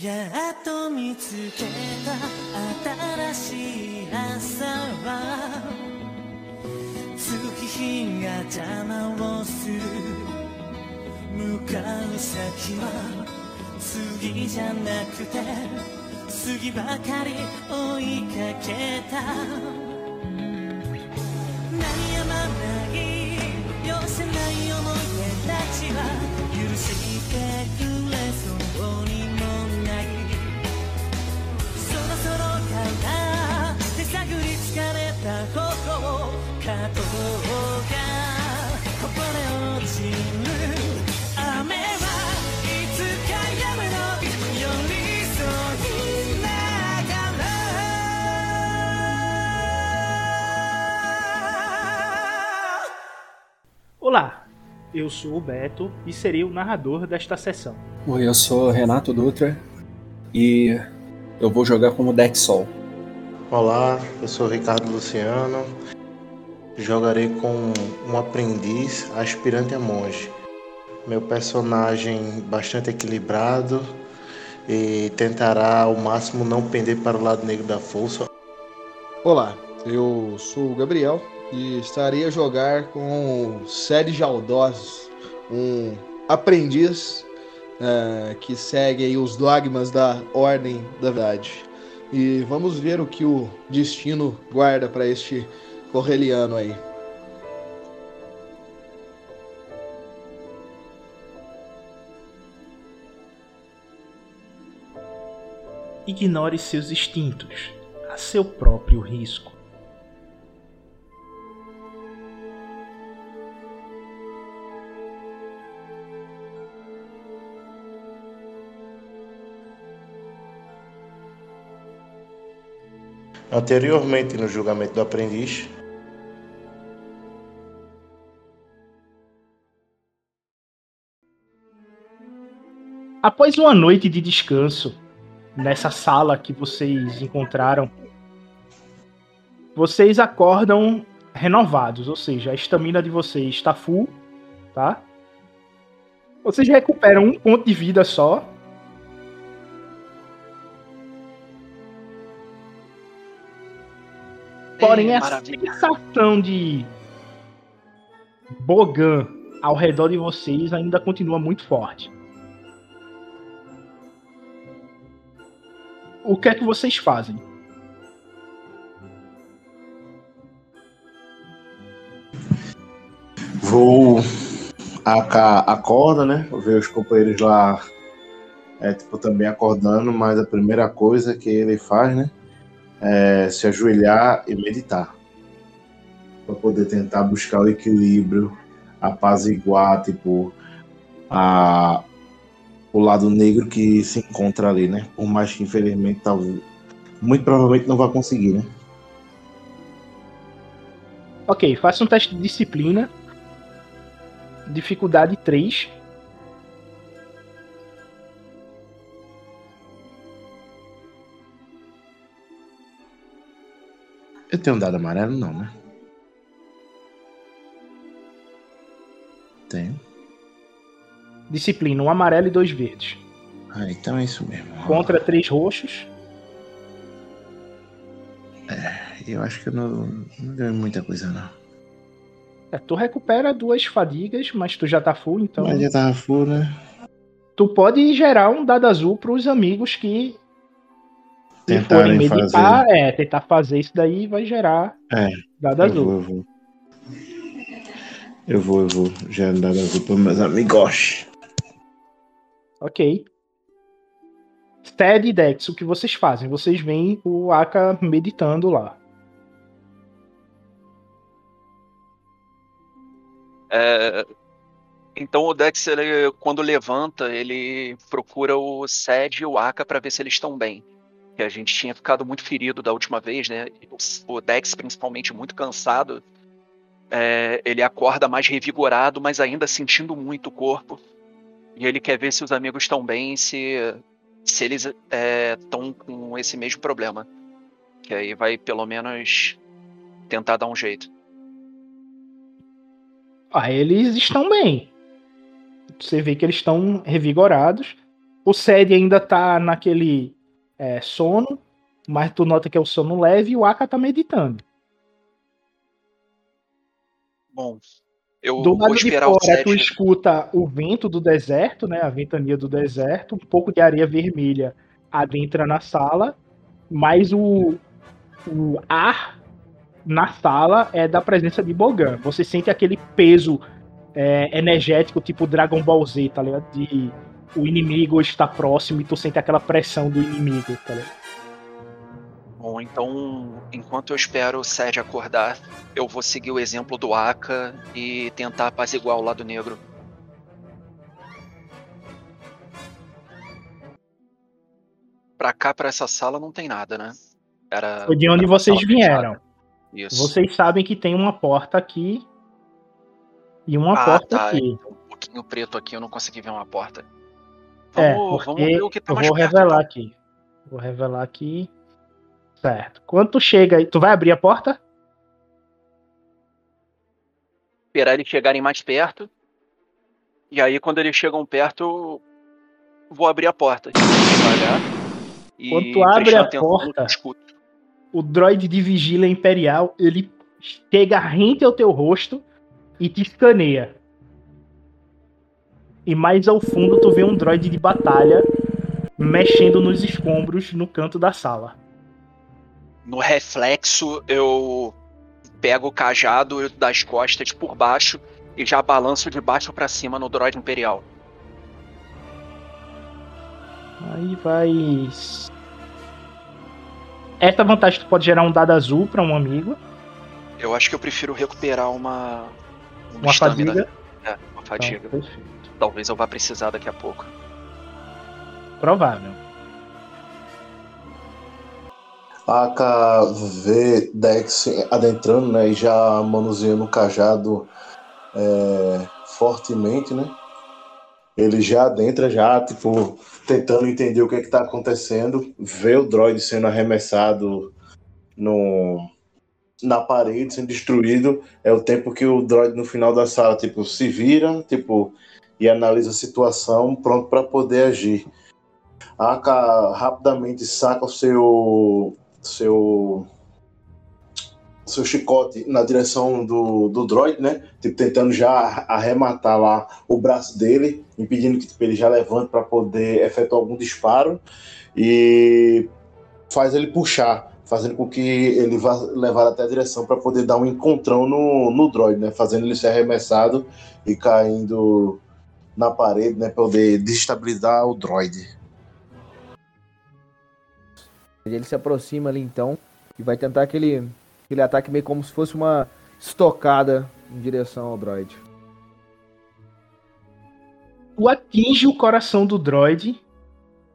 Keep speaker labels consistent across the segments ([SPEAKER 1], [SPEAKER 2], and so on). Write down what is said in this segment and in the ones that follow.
[SPEAKER 1] やっと見つけた新しい朝は月日が邪魔をする。向かう先は次じゃなくて次ばかり追いかけた。鳴りやまない。寄せない思い出たちは許してくれそう。
[SPEAKER 2] Olá, eu sou o Beto e serei o narrador desta sessão.
[SPEAKER 3] Oi, eu sou Renato Dutra e eu vou jogar como deck Sol.
[SPEAKER 4] Olá, eu sou Ricardo Luciano. Jogarei com um aprendiz aspirante a monge. Meu personagem bastante equilibrado e tentará ao máximo não pender para o lado negro da força.
[SPEAKER 5] Olá, eu sou o Gabriel e estarei a jogar com Sérgio Aldós, um aprendiz eh, que segue os dogmas da Ordem da Verdade. E vamos ver o que o destino guarda para este correliano aí.
[SPEAKER 2] Ignore seus instintos, a seu próprio risco.
[SPEAKER 4] Anteriormente, no julgamento do aprendiz,
[SPEAKER 2] Após uma noite de descanso nessa sala que vocês encontraram, vocês acordam renovados, ou seja, a estamina de vocês está full, tá? Vocês recuperam um ponto de vida só. Porém, a
[SPEAKER 6] maravilha.
[SPEAKER 2] sensação de Bogan ao redor de vocês ainda continua muito forte. O que é que vocês fazem?
[SPEAKER 4] vou aca- acorda, né? Ver os companheiros lá, é, tipo, também acordando, mas a primeira coisa que ele faz, né? É se ajoelhar e meditar. Para poder tentar buscar o equilíbrio, apaziguar, tipo, a, o lado negro que se encontra ali, né? Por mais que infelizmente, talvez, muito provavelmente não vai conseguir, né?
[SPEAKER 2] Ok, faça um teste de disciplina. Dificuldade 3.
[SPEAKER 4] Eu tenho um dado amarelo, não, né? Tenho.
[SPEAKER 2] Disciplina, um amarelo e dois verdes.
[SPEAKER 4] Ah, então é isso mesmo.
[SPEAKER 2] Contra três roxos.
[SPEAKER 4] Eu acho que eu não, não deu muita coisa, não.
[SPEAKER 2] É, tu recupera duas fadigas, mas tu já tá full, então.
[SPEAKER 4] Mas já tava full, né?
[SPEAKER 2] Tu pode gerar um dado azul pros amigos que
[SPEAKER 4] Tentarem
[SPEAKER 2] forem meditar.
[SPEAKER 4] fazer.
[SPEAKER 2] É, tentar fazer isso daí vai gerar
[SPEAKER 4] É,
[SPEAKER 2] dado
[SPEAKER 4] eu
[SPEAKER 2] azul.
[SPEAKER 4] vou, eu vou. Eu vou, eu vou. Já dado azul para meus amigos.
[SPEAKER 2] Ok. Ted e Dex, o que vocês fazem? Vocês veem o Aka meditando lá.
[SPEAKER 6] É, então o Dex, ele, quando levanta, ele procura o Sed e o Aka para ver se eles estão bem. Que a gente tinha ficado muito ferido da última vez, né? O, Dex, principalmente, muito cansado. É, ele acorda mais revigorado, mas ainda sentindo muito o corpo. E ele quer ver se os amigos estão bem, se, se eles estão com esse mesmo problema. Que aí vai pelo menos tentar dar um jeito.
[SPEAKER 2] Ah, eles estão bem. Você vê que eles estão revigorados. O Sed ainda tá naquele é, sono, mas tu nota que é o sono leve e o Aka tá meditando.
[SPEAKER 6] Bom, eu
[SPEAKER 2] Do
[SPEAKER 6] vou
[SPEAKER 2] lado de fora, tu
[SPEAKER 6] Seth.
[SPEAKER 2] escuta o vento do deserto, né? A ventania do deserto, um pouco de areia vermelha adentra na sala, mas o, o ar na sala é da presença de Bogan. Você sente aquele peso é, energético, tipo Dragon Ball Z, tá ligado? De o inimigo está próximo e tu sente aquela pressão do inimigo, tá ligado?
[SPEAKER 6] Bom, então, enquanto eu espero o Sed acordar, eu vou seguir o exemplo do Aka e tentar apaziguar o lado negro. Pra cá, pra essa sala, não tem nada, né? Era,
[SPEAKER 2] Foi de onde vocês vieram.
[SPEAKER 6] fechada. Isso.
[SPEAKER 2] Vocês sabem que tem uma porta aqui e uma
[SPEAKER 6] ah,
[SPEAKER 2] porta
[SPEAKER 6] tá.
[SPEAKER 2] aqui.
[SPEAKER 6] então, Um pouquinho preto aqui, eu não consegui ver uma porta.
[SPEAKER 2] É,
[SPEAKER 6] Vamos, vamos
[SPEAKER 2] porque
[SPEAKER 6] ver o que tá
[SPEAKER 2] eu
[SPEAKER 6] mais
[SPEAKER 2] vou
[SPEAKER 6] perto.
[SPEAKER 2] revelar
[SPEAKER 6] então.
[SPEAKER 2] aqui. Vou revelar aqui. Certo. Quando tu chega aí, tu vai abrir a porta?
[SPEAKER 6] Esperar eles chegarem mais perto. E aí, quando eles chegam perto, eu vou abrir a porta. Devagar.
[SPEAKER 2] Quando tu abre a porta. O droid de vigília imperial, ele chega rente ao teu rosto e te escaneia. E mais ao fundo tu vê um droid de batalha mexendo nos escombros no canto da sala.
[SPEAKER 6] No reflexo, eu pego o cajado das costas por baixo e já balanço de baixo pra cima no droid imperial.
[SPEAKER 2] Aí vai. Essa vantagem tu pode gerar um dado azul pra um amigo,
[SPEAKER 6] Eu acho que eu prefiro recuperar uma.
[SPEAKER 2] uma
[SPEAKER 6] estamina.
[SPEAKER 2] fadiga.
[SPEAKER 6] É, uma fadiga.
[SPEAKER 2] Então.
[SPEAKER 6] Talvez eu vá precisar daqui a pouco.
[SPEAKER 2] Provável.
[SPEAKER 4] A Aka vê Dex adentrando, né? E já manuseando o cajado é, fortemente, né? Ele já adentra, já, tipo, tentando entender o que é que tá acontecendo. Vê o droid sendo arremessado no, na parede, sendo destruído. É o tempo que o droid no final da sala, tipo, se vira, tipo, e analisa a situação, pronto para poder agir. A Aka rapidamente saca o seu seu seu chicote na direção do, do droid, né? Tipo, tentando já arrematar lá o braço dele, impedindo que tipo, ele já levante para poder efetuar algum disparo e faz ele puxar, fazendo com que ele vá levar até a direção para poder dar um encontrão no, no droid, né? Fazendo ele ser arremessado e caindo na parede, né? Para poder desestabilizar o droid.
[SPEAKER 7] Ele se aproxima ali então e vai tentar aquele, aquele ataque meio como se fosse uma estocada em direção ao droid.
[SPEAKER 2] Tu atinge o coração do droid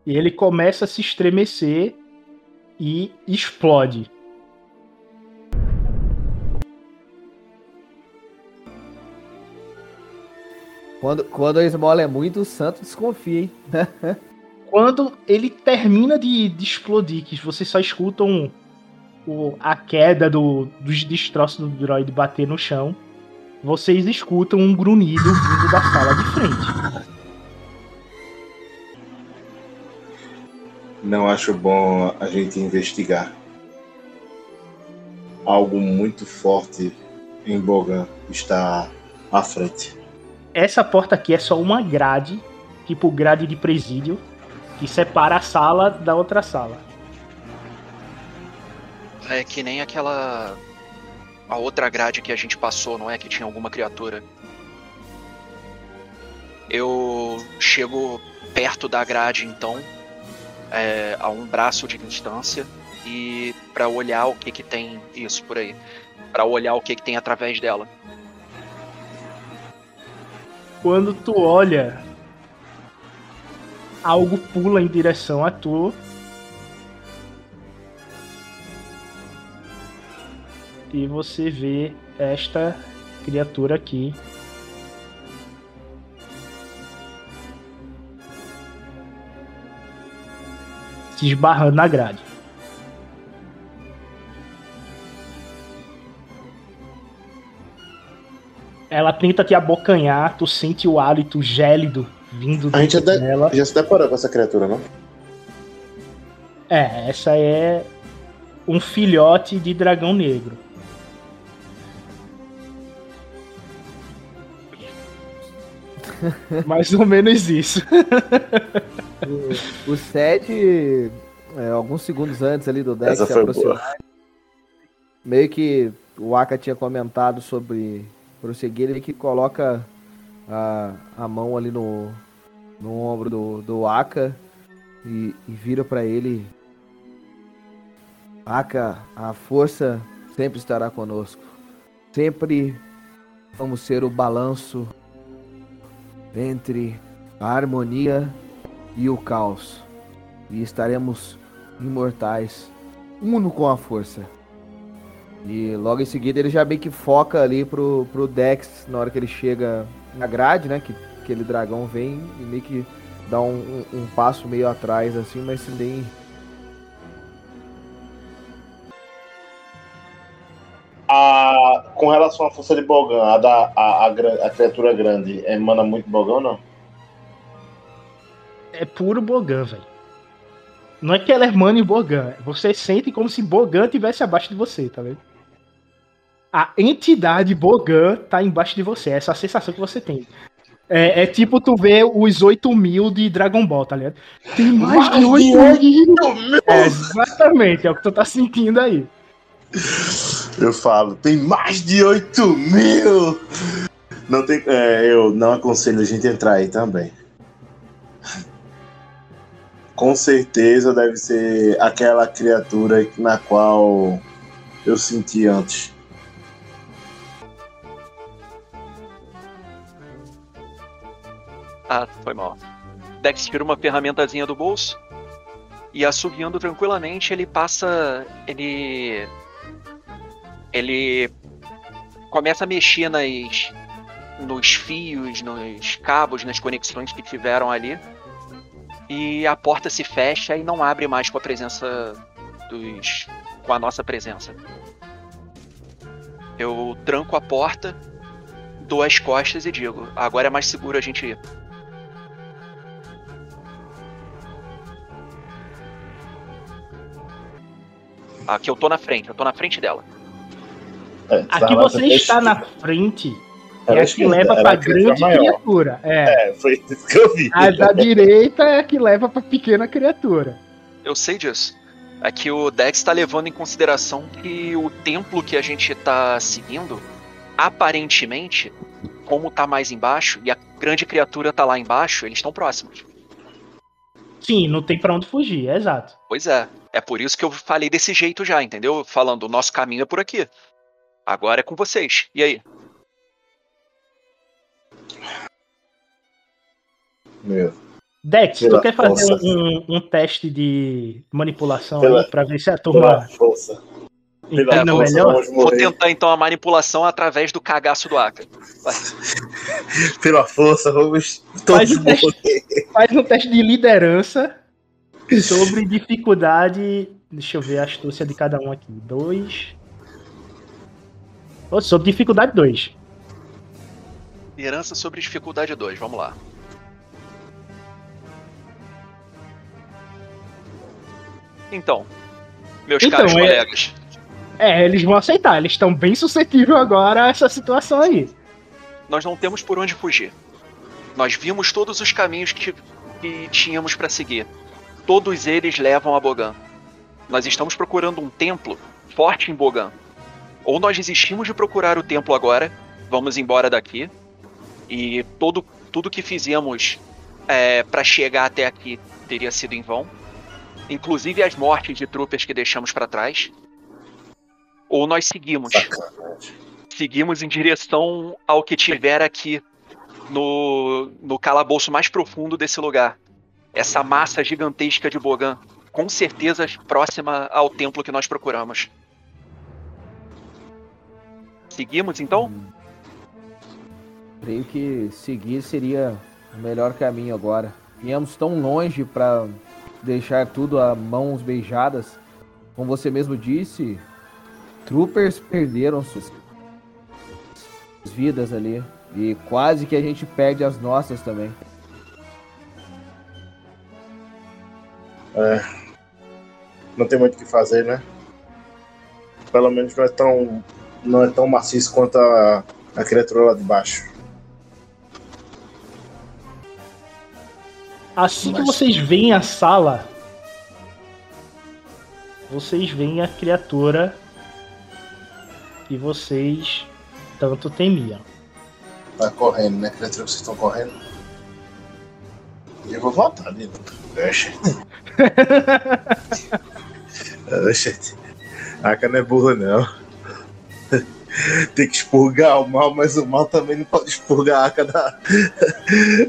[SPEAKER 2] e ele começa a se estremecer e explode.
[SPEAKER 7] Quando, quando a esmola é muito, o santo desconfia, hein?
[SPEAKER 2] Quando ele termina de, de explodir, que vocês só escutam o- a queda do- dos destroços do droid bater no chão, vocês escutam um grunhido vindo da sala de frente.
[SPEAKER 4] Não acho bom a gente investigar. Algo muito forte em Bogan está à frente.
[SPEAKER 2] Essa porta aqui é só uma grade, tipo grade de presídio, que separa a sala da outra sala.
[SPEAKER 6] É que nem aquela. A outra grade que a gente passou, não é? Que tinha alguma criatura. Eu chego perto da grade, então, é, a um braço de distância, e pra olhar o que que tem. Isso, por aí. Pra olhar o que que tem através dela.
[SPEAKER 2] Quando tu olha, algo pula em direção a tu. E você vê esta criatura aqui. Se esbarrando na grade. Ela tenta te abocanhar, tu sente o hálito gélido vindo
[SPEAKER 4] A gente até-
[SPEAKER 2] dela.
[SPEAKER 4] Já se deparou com essa criatura, não?
[SPEAKER 2] É, essa é um filhote de dragão negro. Mais ou menos isso.
[SPEAKER 7] O Sed, é, alguns segundos antes ali do deck se aproximar, meio que o Aka tinha comentado sobre prosseguir, ele que coloca a, a mão ali no, no ombro do, do Aka e, e vira pra ele. Aka, a força sempre estará conosco. Sempre vamos ser o balanço entre a harmonia e o caos. E estaremos imortais, uno com a força. E logo em seguida ele já meio que foca ali pro, pro Dex na hora que ele chega na grade, né? Que aquele dragão vem e meio que dá um, um- um passo meio atrás assim, mas sem nem.
[SPEAKER 4] A, com relação à força de Bogan, a, da, a, a, a criatura grande emana muito Bogan ou não?
[SPEAKER 2] É puro Bogan, velho. Não é que ela emane Bogan. Você sente como se Bogan estivesse abaixo de você, tá vendo? A entidade Bogan tá embaixo de você. Essa é a sensação que você tem. É, é tipo tu ver os 8 mil de Dragon Ball, tá ligado? Tem mais de 8 mil! É, exatamente, é o que tu tá sentindo aí.
[SPEAKER 4] Eu falo, tem mais de 8 mil! Não tem, é, eu não aconselho a gente entrar aí também. Com certeza deve ser aquela criatura na qual eu senti antes.
[SPEAKER 6] Ah, foi mal. Dex tira uma ferramentazinha do bolso e assoviando tranquilamente ele passa. Ele. Ele começa a mexer nas, nos fios, nos cabos, nas conexões que tiveram ali. E a porta se fecha e não abre mais com a presença dos. com a nossa presença. Eu tranco a porta, dou as costas e digo: agora é mais seguro a gente ir. Aqui eu tô na frente, eu tô na frente dela.
[SPEAKER 4] É,
[SPEAKER 2] A que você está na frente é a que leva pra grande criatura. É.
[SPEAKER 4] É, foi isso que eu vi.
[SPEAKER 2] A da direita é a que leva pra pequena criatura.
[SPEAKER 6] Eu sei disso. É que o Dex está levando em consideração que o templo que a gente tá seguindo, aparentemente, como tá mais embaixo e a grande criatura tá lá embaixo, eles estão próximos.
[SPEAKER 2] Sim, não tem pra onde fugir, é exato.
[SPEAKER 6] Pois é. É por isso que eu falei desse jeito já, entendeu? Falando, o nosso caminho é por aqui. Agora é com vocês. E aí?
[SPEAKER 4] Meu.
[SPEAKER 2] Dex, tu
[SPEAKER 4] Pela
[SPEAKER 2] quer fazer um, um teste de manipulação
[SPEAKER 4] Pela-
[SPEAKER 2] aí pra ver se a
[SPEAKER 4] Pela
[SPEAKER 2] turma
[SPEAKER 4] força.
[SPEAKER 2] Melhor?
[SPEAKER 4] vamos
[SPEAKER 6] Vou tentar então a manipulação através do cagaço do Aka.
[SPEAKER 4] Pela força, vamos
[SPEAKER 2] Faz
[SPEAKER 4] todos
[SPEAKER 2] o teste.
[SPEAKER 4] morrer.
[SPEAKER 2] Faz um teste de liderança sobre dificuldade. Deixa eu ver a astúcia de cada um aqui. Dois. Ô, Sobre dificuldade 2.
[SPEAKER 6] Liderança sobre dificuldade 2, vamos lá. Então, meus
[SPEAKER 2] Então,
[SPEAKER 6] caros
[SPEAKER 2] é-
[SPEAKER 6] colegas,
[SPEAKER 2] É, eles vão aceitar. Eles estão bem suscetíveis agora a essa situação aí.
[SPEAKER 6] nós não temos por onde fugir. Nós vimos todos os caminhos que, que tínhamos para seguir. Todos eles levam a Bogan. Nós estamos procurando um templo forte em Bogan. Ou nós desistimos de procurar o templo agora, vamos embora daqui, e todo, tudo que fizemos para chegar até aqui teria sido em vão. Inclusive as mortes de troopers que deixamos para trás. Ou nós seguimos. Seguimos em direção ao que tiver aqui no, no calabouço mais profundo desse lugar. Essa massa gigantesca de Bogan, com certeza próxima ao templo que nós procuramos. Seguimos então?
[SPEAKER 7] Creio que seguir seria o melhor caminho agora. Viemos tão longe para deixar tudo a mãos beijadas. Como você mesmo disse, troopers perderam suas vidas ali. E quase que a gente perde as nossas também.
[SPEAKER 4] É. Não tem muito o que fazer, né? Pelo menos não é tão. não é tão maciço quanto a, a criatura lá de baixo.
[SPEAKER 2] Assim
[SPEAKER 4] Mas...
[SPEAKER 2] que vocês veem a sala, vocês veem a criatura que vocês tanto temiam.
[SPEAKER 4] Tá correndo, né? Criatura que vocês estão correndo. Eu vou voltar novo. Oxente. Oxente. A cara não é burra, não. Tem que expurgar o mal, mas o mal também não pode expurgar a Aka da,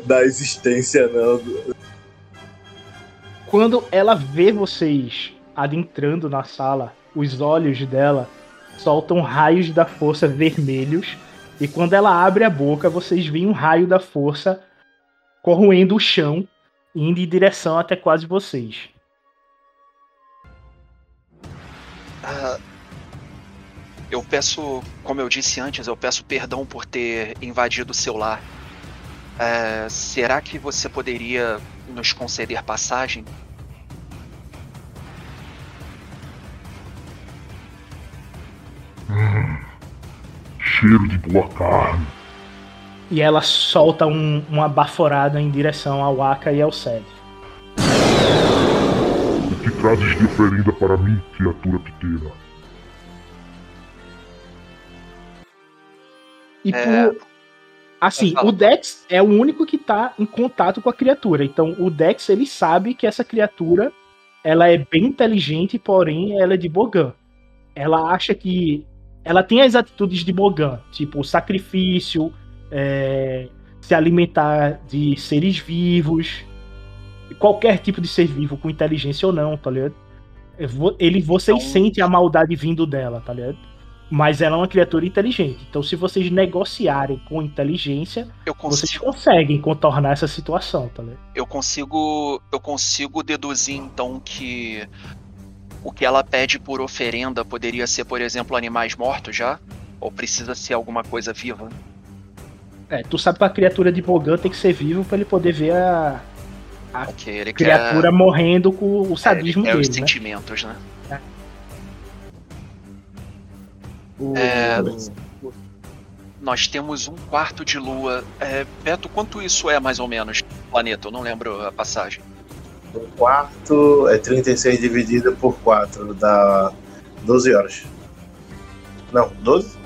[SPEAKER 4] da existência, não.
[SPEAKER 2] Quando ela vê vocês adentrando na sala, os olhos dela soltam raios da força vermelhos. E quando ela abre a boca, vocês veem um raio da força corroendo o chão, indo em direção até quase vocês.
[SPEAKER 6] Ah, eu peço, como eu disse antes, eu peço perdão por ter invadido o seu lar. É, será que você poderia nos conceder passagem?
[SPEAKER 8] Cheiro de boa carne.
[SPEAKER 2] E ela solta um- uma baforada em direção ao Aka e ao Sed.
[SPEAKER 8] O que trazes de oferenda para mim, criatura pequena?
[SPEAKER 2] E
[SPEAKER 6] É.
[SPEAKER 2] por. Assim,
[SPEAKER 6] Fala.
[SPEAKER 2] o Dex é o único que tá em contato com a criatura. Então, o Dex ele sabe que essa criatura ela é bem inteligente, porém ela é de Bogan. Ela acha que ela tem as atitudes de Bogan, tipo sacrifício, é, se alimentar de seres vivos, qualquer tipo de ser vivo, com inteligência ou não, tá ligado? Ele, vocês
[SPEAKER 6] Então-
[SPEAKER 2] sentem a maldade vindo dela, tá ligado? Mas ela é uma criatura inteligente. Então, se vocês negociarem com inteligência, vocês conseguem contornar essa situação, tá ligado?
[SPEAKER 6] eu consigo, eu consigo deduzir então que o que ela pede por oferenda poderia ser, por exemplo, animais mortos já? Ou precisa ser alguma coisa viva?
[SPEAKER 2] É, tu sabe que a criatura de Bogan tem que ser vivo pra ele poder ver a A criatura morrendo com o
[SPEAKER 6] quer, é, ele
[SPEAKER 2] sadismo
[SPEAKER 6] quer os
[SPEAKER 2] dele, né?
[SPEAKER 6] sentimentos, né?
[SPEAKER 7] O-
[SPEAKER 6] É, Nós temos um quarto de lua. É, Beto, quanto isso é mais ou menos? Planeta, eu não lembro a passagem.
[SPEAKER 4] Um quarto é 36 dividido por 4, dá 12 horas. Não, 12?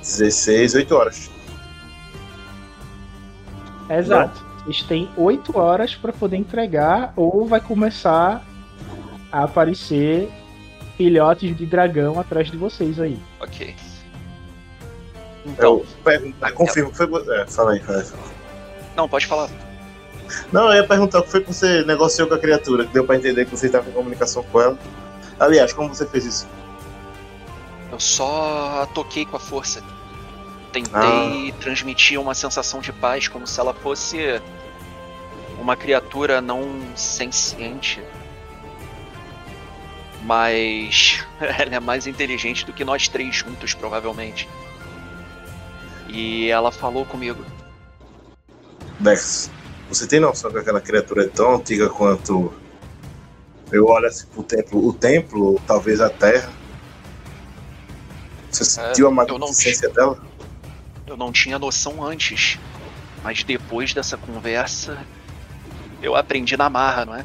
[SPEAKER 4] 16, 8 horas.
[SPEAKER 2] Exato. Vocês têm 8 horas pra poder entregar ou vai começar a aparecer filhotes de dragão atrás de vocês aí.
[SPEAKER 6] Ok.
[SPEAKER 4] Eu
[SPEAKER 6] Então,
[SPEAKER 4] pergunto, confirmo que foi. É, fala aí, fala aí.
[SPEAKER 6] não, pode falar.
[SPEAKER 4] Não, eu ia perguntar o que foi que você negociou com a criatura, que deu pra entender que você estava em comunicação com ela. Aliás, como você fez isso?
[SPEAKER 6] Eu só toquei com a força. Tentei transmitir uma sensação de paz, como se ela fosse uma criatura não senciente. Mas ela é mais inteligente do que nós três juntos, provavelmente. E ela falou comigo.
[SPEAKER 4] Dex, você tem noção que aquela criatura é tão antiga quanto. Eu olho assim pro templo, o templo, talvez a terra. Você sentiu a magnificência dela?
[SPEAKER 6] Eu não tinha noção antes, mas depois dessa conversa, eu aprendi na marra, não é?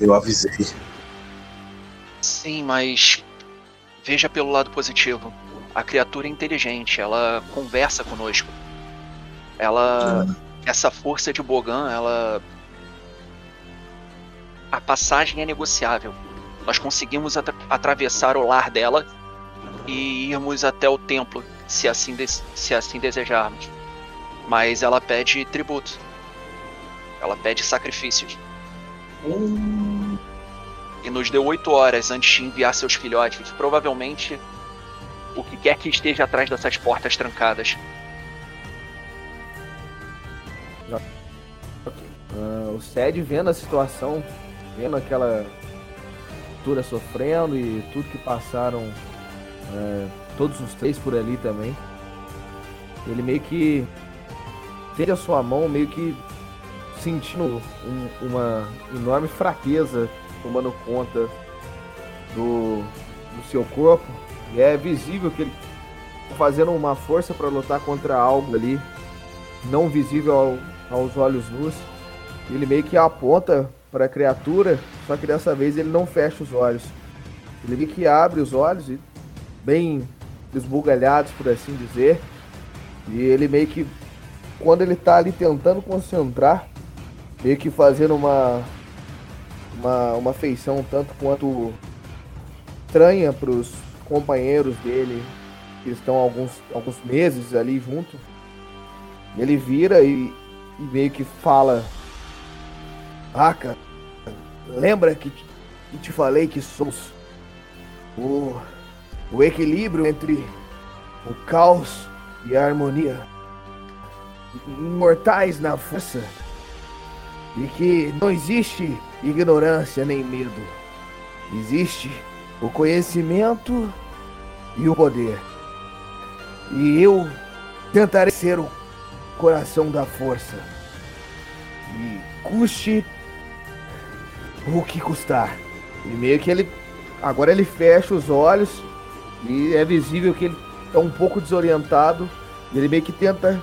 [SPEAKER 4] Eu avisei.
[SPEAKER 6] Sim, mas veja pelo lado positivo. A criatura é inteligente, ela conversa conosco. Ela. Essa força de Bogan, ela. A passagem é negociável. Nós conseguimos atra- atravessar o lar dela e irmos até o templo, se assim, se assim desejarmos. Mas ela pede tributo. Ela pede sacrifícios. E nos deu oito horas antes de enviar seus filhotes. Provavelmente o que quer que esteja atrás dessas portas trancadas.
[SPEAKER 7] Ah, o Sed vendo a situação, vendo aquela criatura sofrendo e tudo que passaram, é, todos os três por ali também. Ele meio que tende a sua mão, meio que sentindo um- uma enorme fraqueza tomando conta do, do seu corpo. E é visível que ele tá fazendo uma força para lutar contra algo ali, não visível ao- aos olhos nus. Ele meio que aponta para a criatura, só que dessa vez ele não fecha os olhos. Ele meio que abre os olhos e bem esbugalhados, por assim dizer. E ele meio que quando ele tá ali tentando concentrar, meio que fazendo uma uma, uma feição tanto quanto estranha para os companheiros dele que estão alguns, alguns meses ali junto. Ele vira e, e meio que fala: Aka, lembra que te, que te falei que somos o, o equilíbrio entre o caos e a harmonia? Imortais na força e que não existe ignorância nem medo. Existe o conhecimento e o poder. E eu tentarei ser o coração da força. E custe o que custar. E meio que ele. Agora ele fecha os olhos e é visível que ele tá um pouco desorientado. E ele meio que tenta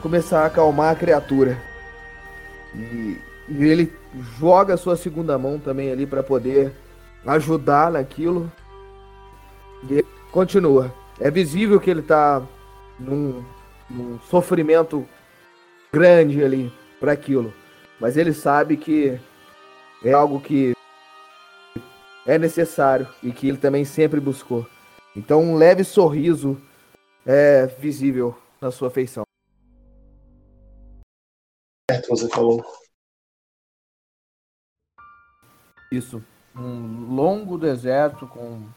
[SPEAKER 7] começar a acalmar a criatura. E, e ele joga a sua segunda mão também ali para poder ajudar naquilo. E ele continua. É visível que ele tá num, num sofrimento grande ali para aquilo. Mas ele sabe que é algo que é necessário e que ele também sempre buscou. Então um leve sorriso é visível na sua feição.
[SPEAKER 4] Certo, você falou.
[SPEAKER 7] Isso. Um longo deserto com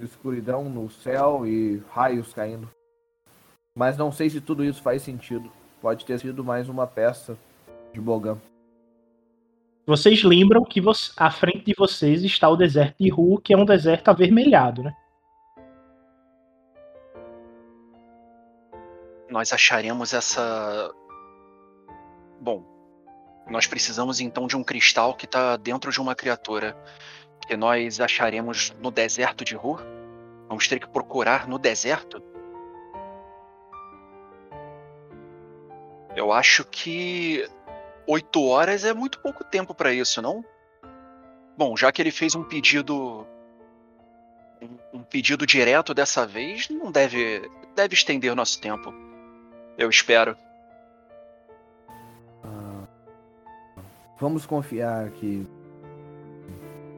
[SPEAKER 7] escuridão no céu e raios caindo. Mas não sei se tudo isso faz sentido. Pode ter sido mais uma peça de Bogan.
[SPEAKER 2] Vocês lembram que vo- à frente de vocês está o deserto de Ru, que é um deserto avermelhado, né?
[SPEAKER 6] Nós acharemos essa. Bom, nós precisamos então de um cristal que está dentro de uma criatura. Que nós acharemos no deserto de Ru? Vamos ter que procurar no deserto? Eu acho que oito horas é muito pouco tempo para isso, não? Bom, já que ele fez um pedido um- pedido direto dessa vez, não deve deve estender nosso tempo. Eu espero.
[SPEAKER 7] Vamos confiar que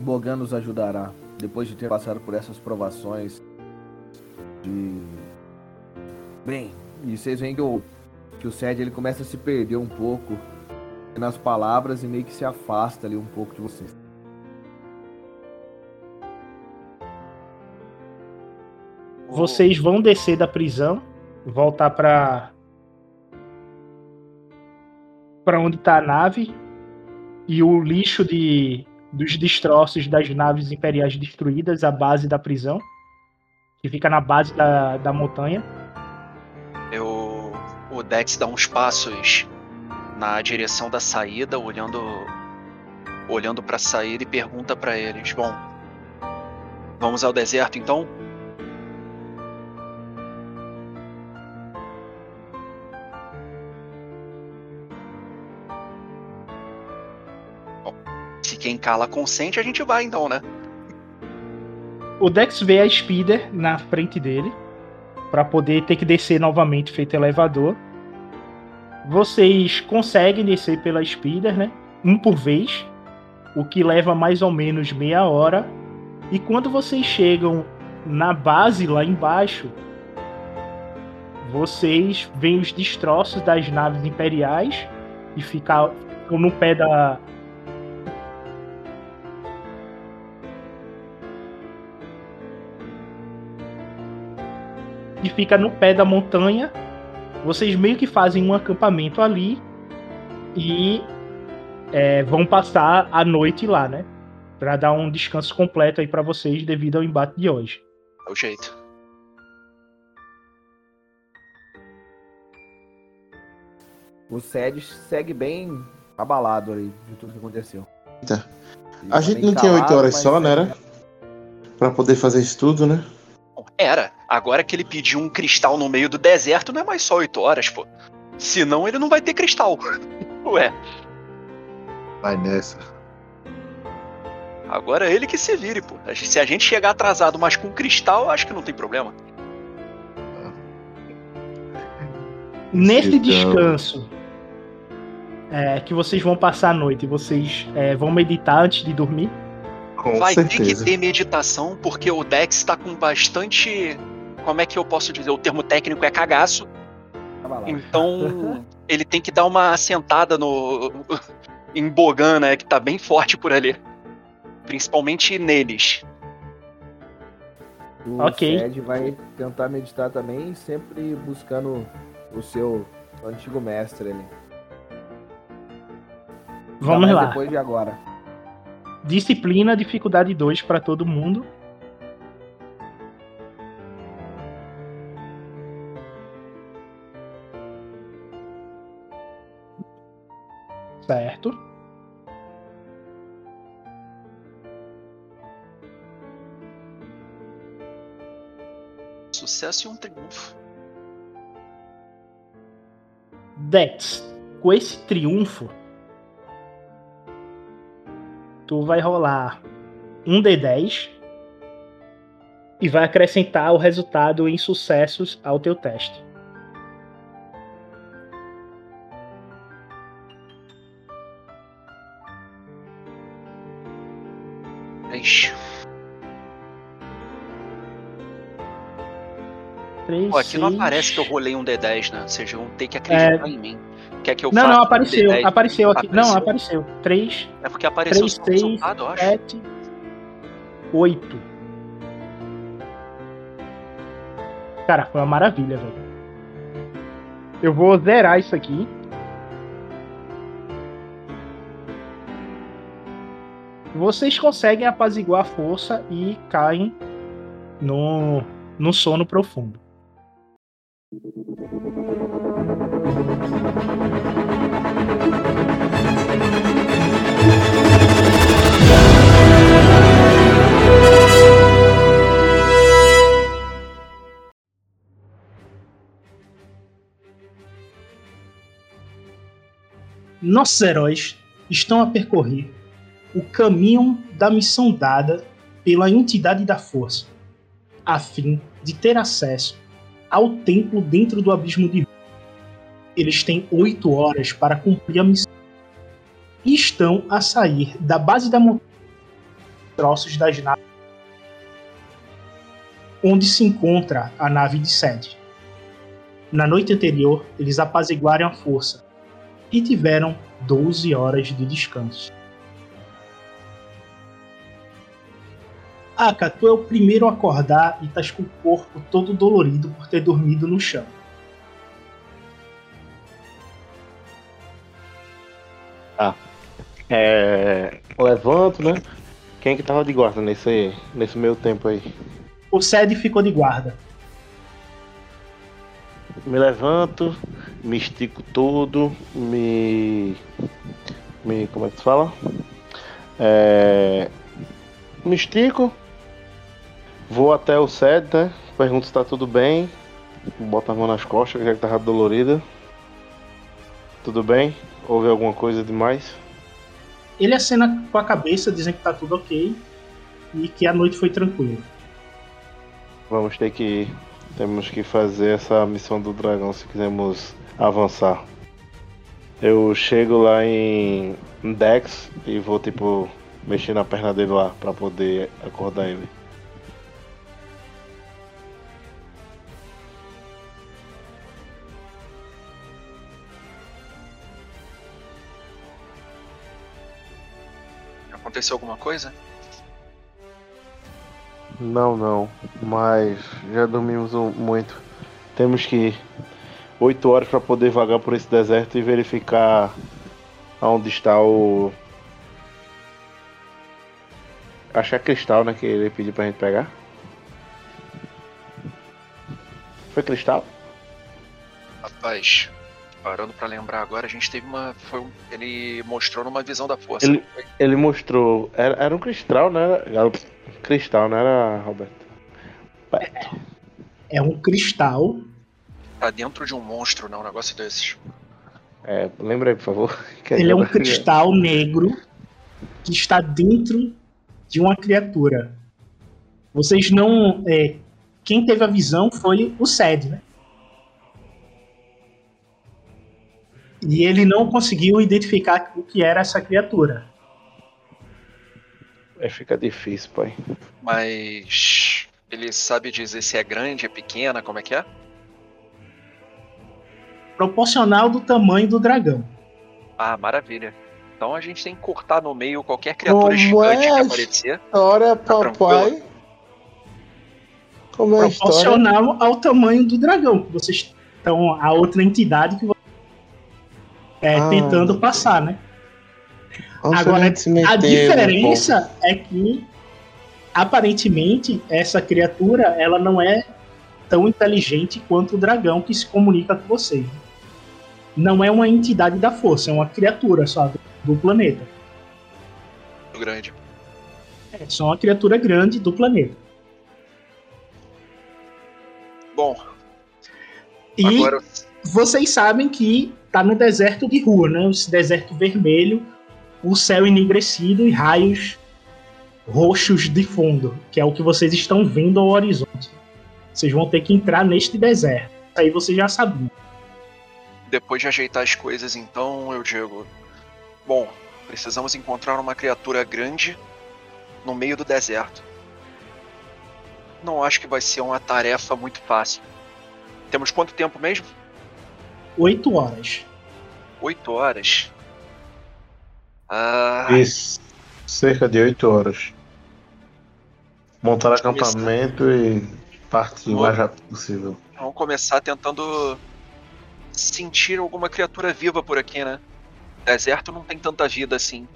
[SPEAKER 7] Bogan nos ajudará depois de ter passado por essas provações de bem. E vocês veem que o que o Sed ele começa a se perder um pouco nas palavras e meio que se afasta ali um pouco de vocês.
[SPEAKER 2] Vocês vão descer da prisão, voltar pra para onde tá a nave e o lixo de dos destroços das naves imperiais destruídas, a base da prisão, que fica na base da, da montanha.
[SPEAKER 6] Eu, o Dex dá uns passos na direção da saída, olhando olhando para a saída e pergunta para eles: "Bom, vamos ao deserto então?" Se quem cala consente, a gente vai então, né?
[SPEAKER 2] O Dex vê a Spider na frente dele para poder ter que descer novamente feito elevador. Vocês conseguem descer pela Spider, né? Um por vez, o que leva mais ou menos meia hora. E quando vocês chegam na base lá embaixo, vocês veem os destroços das naves imperiais e ficam no pé da, e fica no pé da montanha. Vocês meio que fazem um acampamento ali e é, vão passar a noite lá, né? Pra dar um descanso completo aí pra vocês devido ao embate de hoje.
[SPEAKER 6] É o jeito.
[SPEAKER 7] O Sed segue bem abalado ali de tudo que aconteceu.
[SPEAKER 9] Tá.
[SPEAKER 7] Ele
[SPEAKER 9] A
[SPEAKER 7] tá
[SPEAKER 9] gente não tinha oito horas só, né?
[SPEAKER 7] segue-
[SPEAKER 9] Era? Pra poder fazer isso tudo, né?
[SPEAKER 6] Era. Agora que ele pediu um cristal no meio do deserto, não é mais só 8 horas, pô. Senão ele não vai ter cristal. Ué,
[SPEAKER 9] Vai nessa.
[SPEAKER 6] agora é ele que se vire, pô. Se a gente chegar atrasado, mas com cristal, acho que não tem problema.
[SPEAKER 2] Nesse
[SPEAKER 9] Então-
[SPEAKER 2] descanso é, que vocês vão passar a noite, vocês é, vão meditar antes de dormir?
[SPEAKER 9] Com
[SPEAKER 6] vai ter que
[SPEAKER 9] certeza.
[SPEAKER 6] ter meditação, porque o Dex tá com bastante. Como é que eu posso dizer? O termo técnico é cagaço. Então ele tem que dar uma sentada no. em Bogan, né? Que tá bem forte por ali. Principalmente neles.
[SPEAKER 7] O
[SPEAKER 2] Ok.
[SPEAKER 7] Sed vai tentar meditar também, sempre buscando o seu antigo mestre ali.
[SPEAKER 2] Vamos lá.
[SPEAKER 7] Depois de agora.
[SPEAKER 2] Disciplina, dificuldade 2 para todo mundo. Certo.
[SPEAKER 6] Sucesso e um triunfo.
[SPEAKER 2] Dex, com esse triunfo, tu vai rolar um D10 e vai acrescentar o resultado em sucessos ao teu teste. 3,
[SPEAKER 6] Pô, aqui 6...
[SPEAKER 2] não
[SPEAKER 6] aparece que eu rolei um D10, né? Vocês vão ter que acreditar é... em mim. Quer que eu
[SPEAKER 2] não, não, apareceu,
[SPEAKER 6] um
[SPEAKER 2] apareceu aqui. Apareceu. Não,
[SPEAKER 6] apareceu.
[SPEAKER 2] 3.
[SPEAKER 6] É porque apareceu
[SPEAKER 2] 3, 6,
[SPEAKER 6] resultado,
[SPEAKER 2] 7, 8. Cara, foi uma maravilha, velho. Eu vou zerar isso aqui. Vocês conseguem apaziguar a força e caem no, no sono profundo. Nossos heróis estão a percorrer o caminho da missão dada pela entidade da força, a fim de ter acesso ao templo dentro do abismo de Eles têm oito horas para cumprir a missão e estão a sair da base da montanha troços das naves onde se encontra a nave de Sede. Na noite anterior, eles apaziguaram a força e tiveram 12 horas de descanso. Aka, tu é o primeiro a acordar e estás com o corpo todo dolorido por ter dormido no chão.
[SPEAKER 4] É. Levanto, né? Quem que tava de guarda nesse, nesse meio tempo aí?
[SPEAKER 2] O Sede ficou de guarda.
[SPEAKER 4] Me levanto, me estico todo, me. Me. Como é que se fala? É. Me estico, vou até o sede, né? Pergunto se tá tudo bem. Boto a mão nas costas, já que tava dolorida. Tudo bem? Houve alguma coisa demais?
[SPEAKER 2] Ele acena com a cabeça, dizendo que tá tudo ok e que a noite foi tranquila.
[SPEAKER 4] Vamos ter que. Temos que fazer essa missão do dragão se quisermos avançar. Eu chego lá em Dex e vou tipo mexer na perna dele lá pra poder acordar ele.
[SPEAKER 6] Aconteceu alguma coisa?
[SPEAKER 4] Não, não, mas já dormimos muito. Temos que ir 8 horas pra poder vagar por esse deserto e verificar aonde está o. É cristal, né? Que ele pediu pra gente pegar. Foi cristal?
[SPEAKER 6] Rapaz, Parando pra lembrar agora, a gente teve uma. Foi um- ele mostrou numa visão da força.
[SPEAKER 10] Ele-? Ele mostrou. Era, era um cristal, né? Era, cristal, não era, Roberto?
[SPEAKER 2] É um cristal.
[SPEAKER 6] Tá dentro de um monstro, não, um negócio desses.
[SPEAKER 10] É, lembra aí, por favor. Que
[SPEAKER 2] Ele é um cristal negro que está dentro de uma criatura. Vocês não. é, quem teve a visão foi o Sed, né? E ele não conseguiu identificar o que era essa criatura.
[SPEAKER 10] É, fica difícil, pai.
[SPEAKER 6] Mas. Ele sabe dizer se é grande, é pequena, como é que é?
[SPEAKER 2] Proporcional do tamanho do dragão.
[SPEAKER 6] Ah, maravilha. Então a gente tem que cortar no meio qualquer criatura
[SPEAKER 10] Como
[SPEAKER 6] gigante
[SPEAKER 10] é?
[SPEAKER 6] que aparecer.
[SPEAKER 10] História,
[SPEAKER 6] papai.
[SPEAKER 10] Como é?
[SPEAKER 2] Proporcional ao tamanho do dragão. que Vocês estão. A outra entidade que você é,
[SPEAKER 10] Ah.
[SPEAKER 2] tentando passar, né? Agora, A
[SPEAKER 10] um
[SPEAKER 2] diferença é que aparentemente essa criatura ela não é tão inteligente quanto o dragão que se comunica com vocês. Não é uma entidade da força, é uma criatura só do planeta.
[SPEAKER 6] Muito grande.
[SPEAKER 2] É só uma criatura grande do planeta.
[SPEAKER 6] Bom,
[SPEAKER 2] E
[SPEAKER 6] agora.
[SPEAKER 2] vocês sabem que tá no deserto de rua, né? Esse deserto vermelho, o céu enegrecido e raios roxos de fundo, que é o que vocês estão vendo ao horizonte. Vocês vão ter que entrar neste deserto. Aí vocês já sabiam.
[SPEAKER 6] Depois de ajeitar as coisas, então, eu digo: Bom, precisamos encontrar uma criatura grande no meio do deserto. Não acho que vai ser uma tarefa muito fácil. Temos quanto tempo mesmo?
[SPEAKER 2] Oito horas.
[SPEAKER 6] Oito horas. Ah,
[SPEAKER 10] Isso. Cerca de 8 horas. Montar
[SPEAKER 6] Vamos começar.
[SPEAKER 10] acampamento e partir o mais rápido possível.
[SPEAKER 6] vamos começar tentando sentir alguma criatura viva por aqui, né? Deserto não tem tanta vida assim.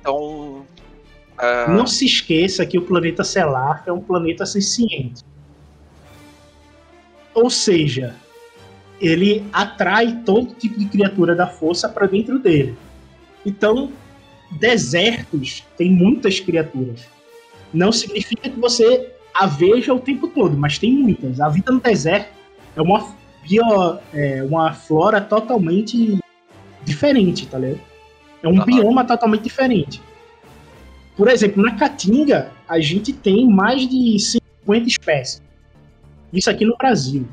[SPEAKER 6] Então. ah,
[SPEAKER 2] Não se esqueça que o planeta Selar é um planeta senciente. Ou seja, ele atrai todo tipo de criatura da força para dentro dele. Então, desertos tem muitas criaturas. Não significa que você a veja o tempo todo, mas tem muitas. A vida no deserto é uma, bio, é uma flora totalmente diferente, tá ligado? É um
[SPEAKER 6] Aham.
[SPEAKER 2] bioma totalmente diferente. Por exemplo, na Caatinga, a gente tem mais de 50 espécies. Isso aqui no Brasil.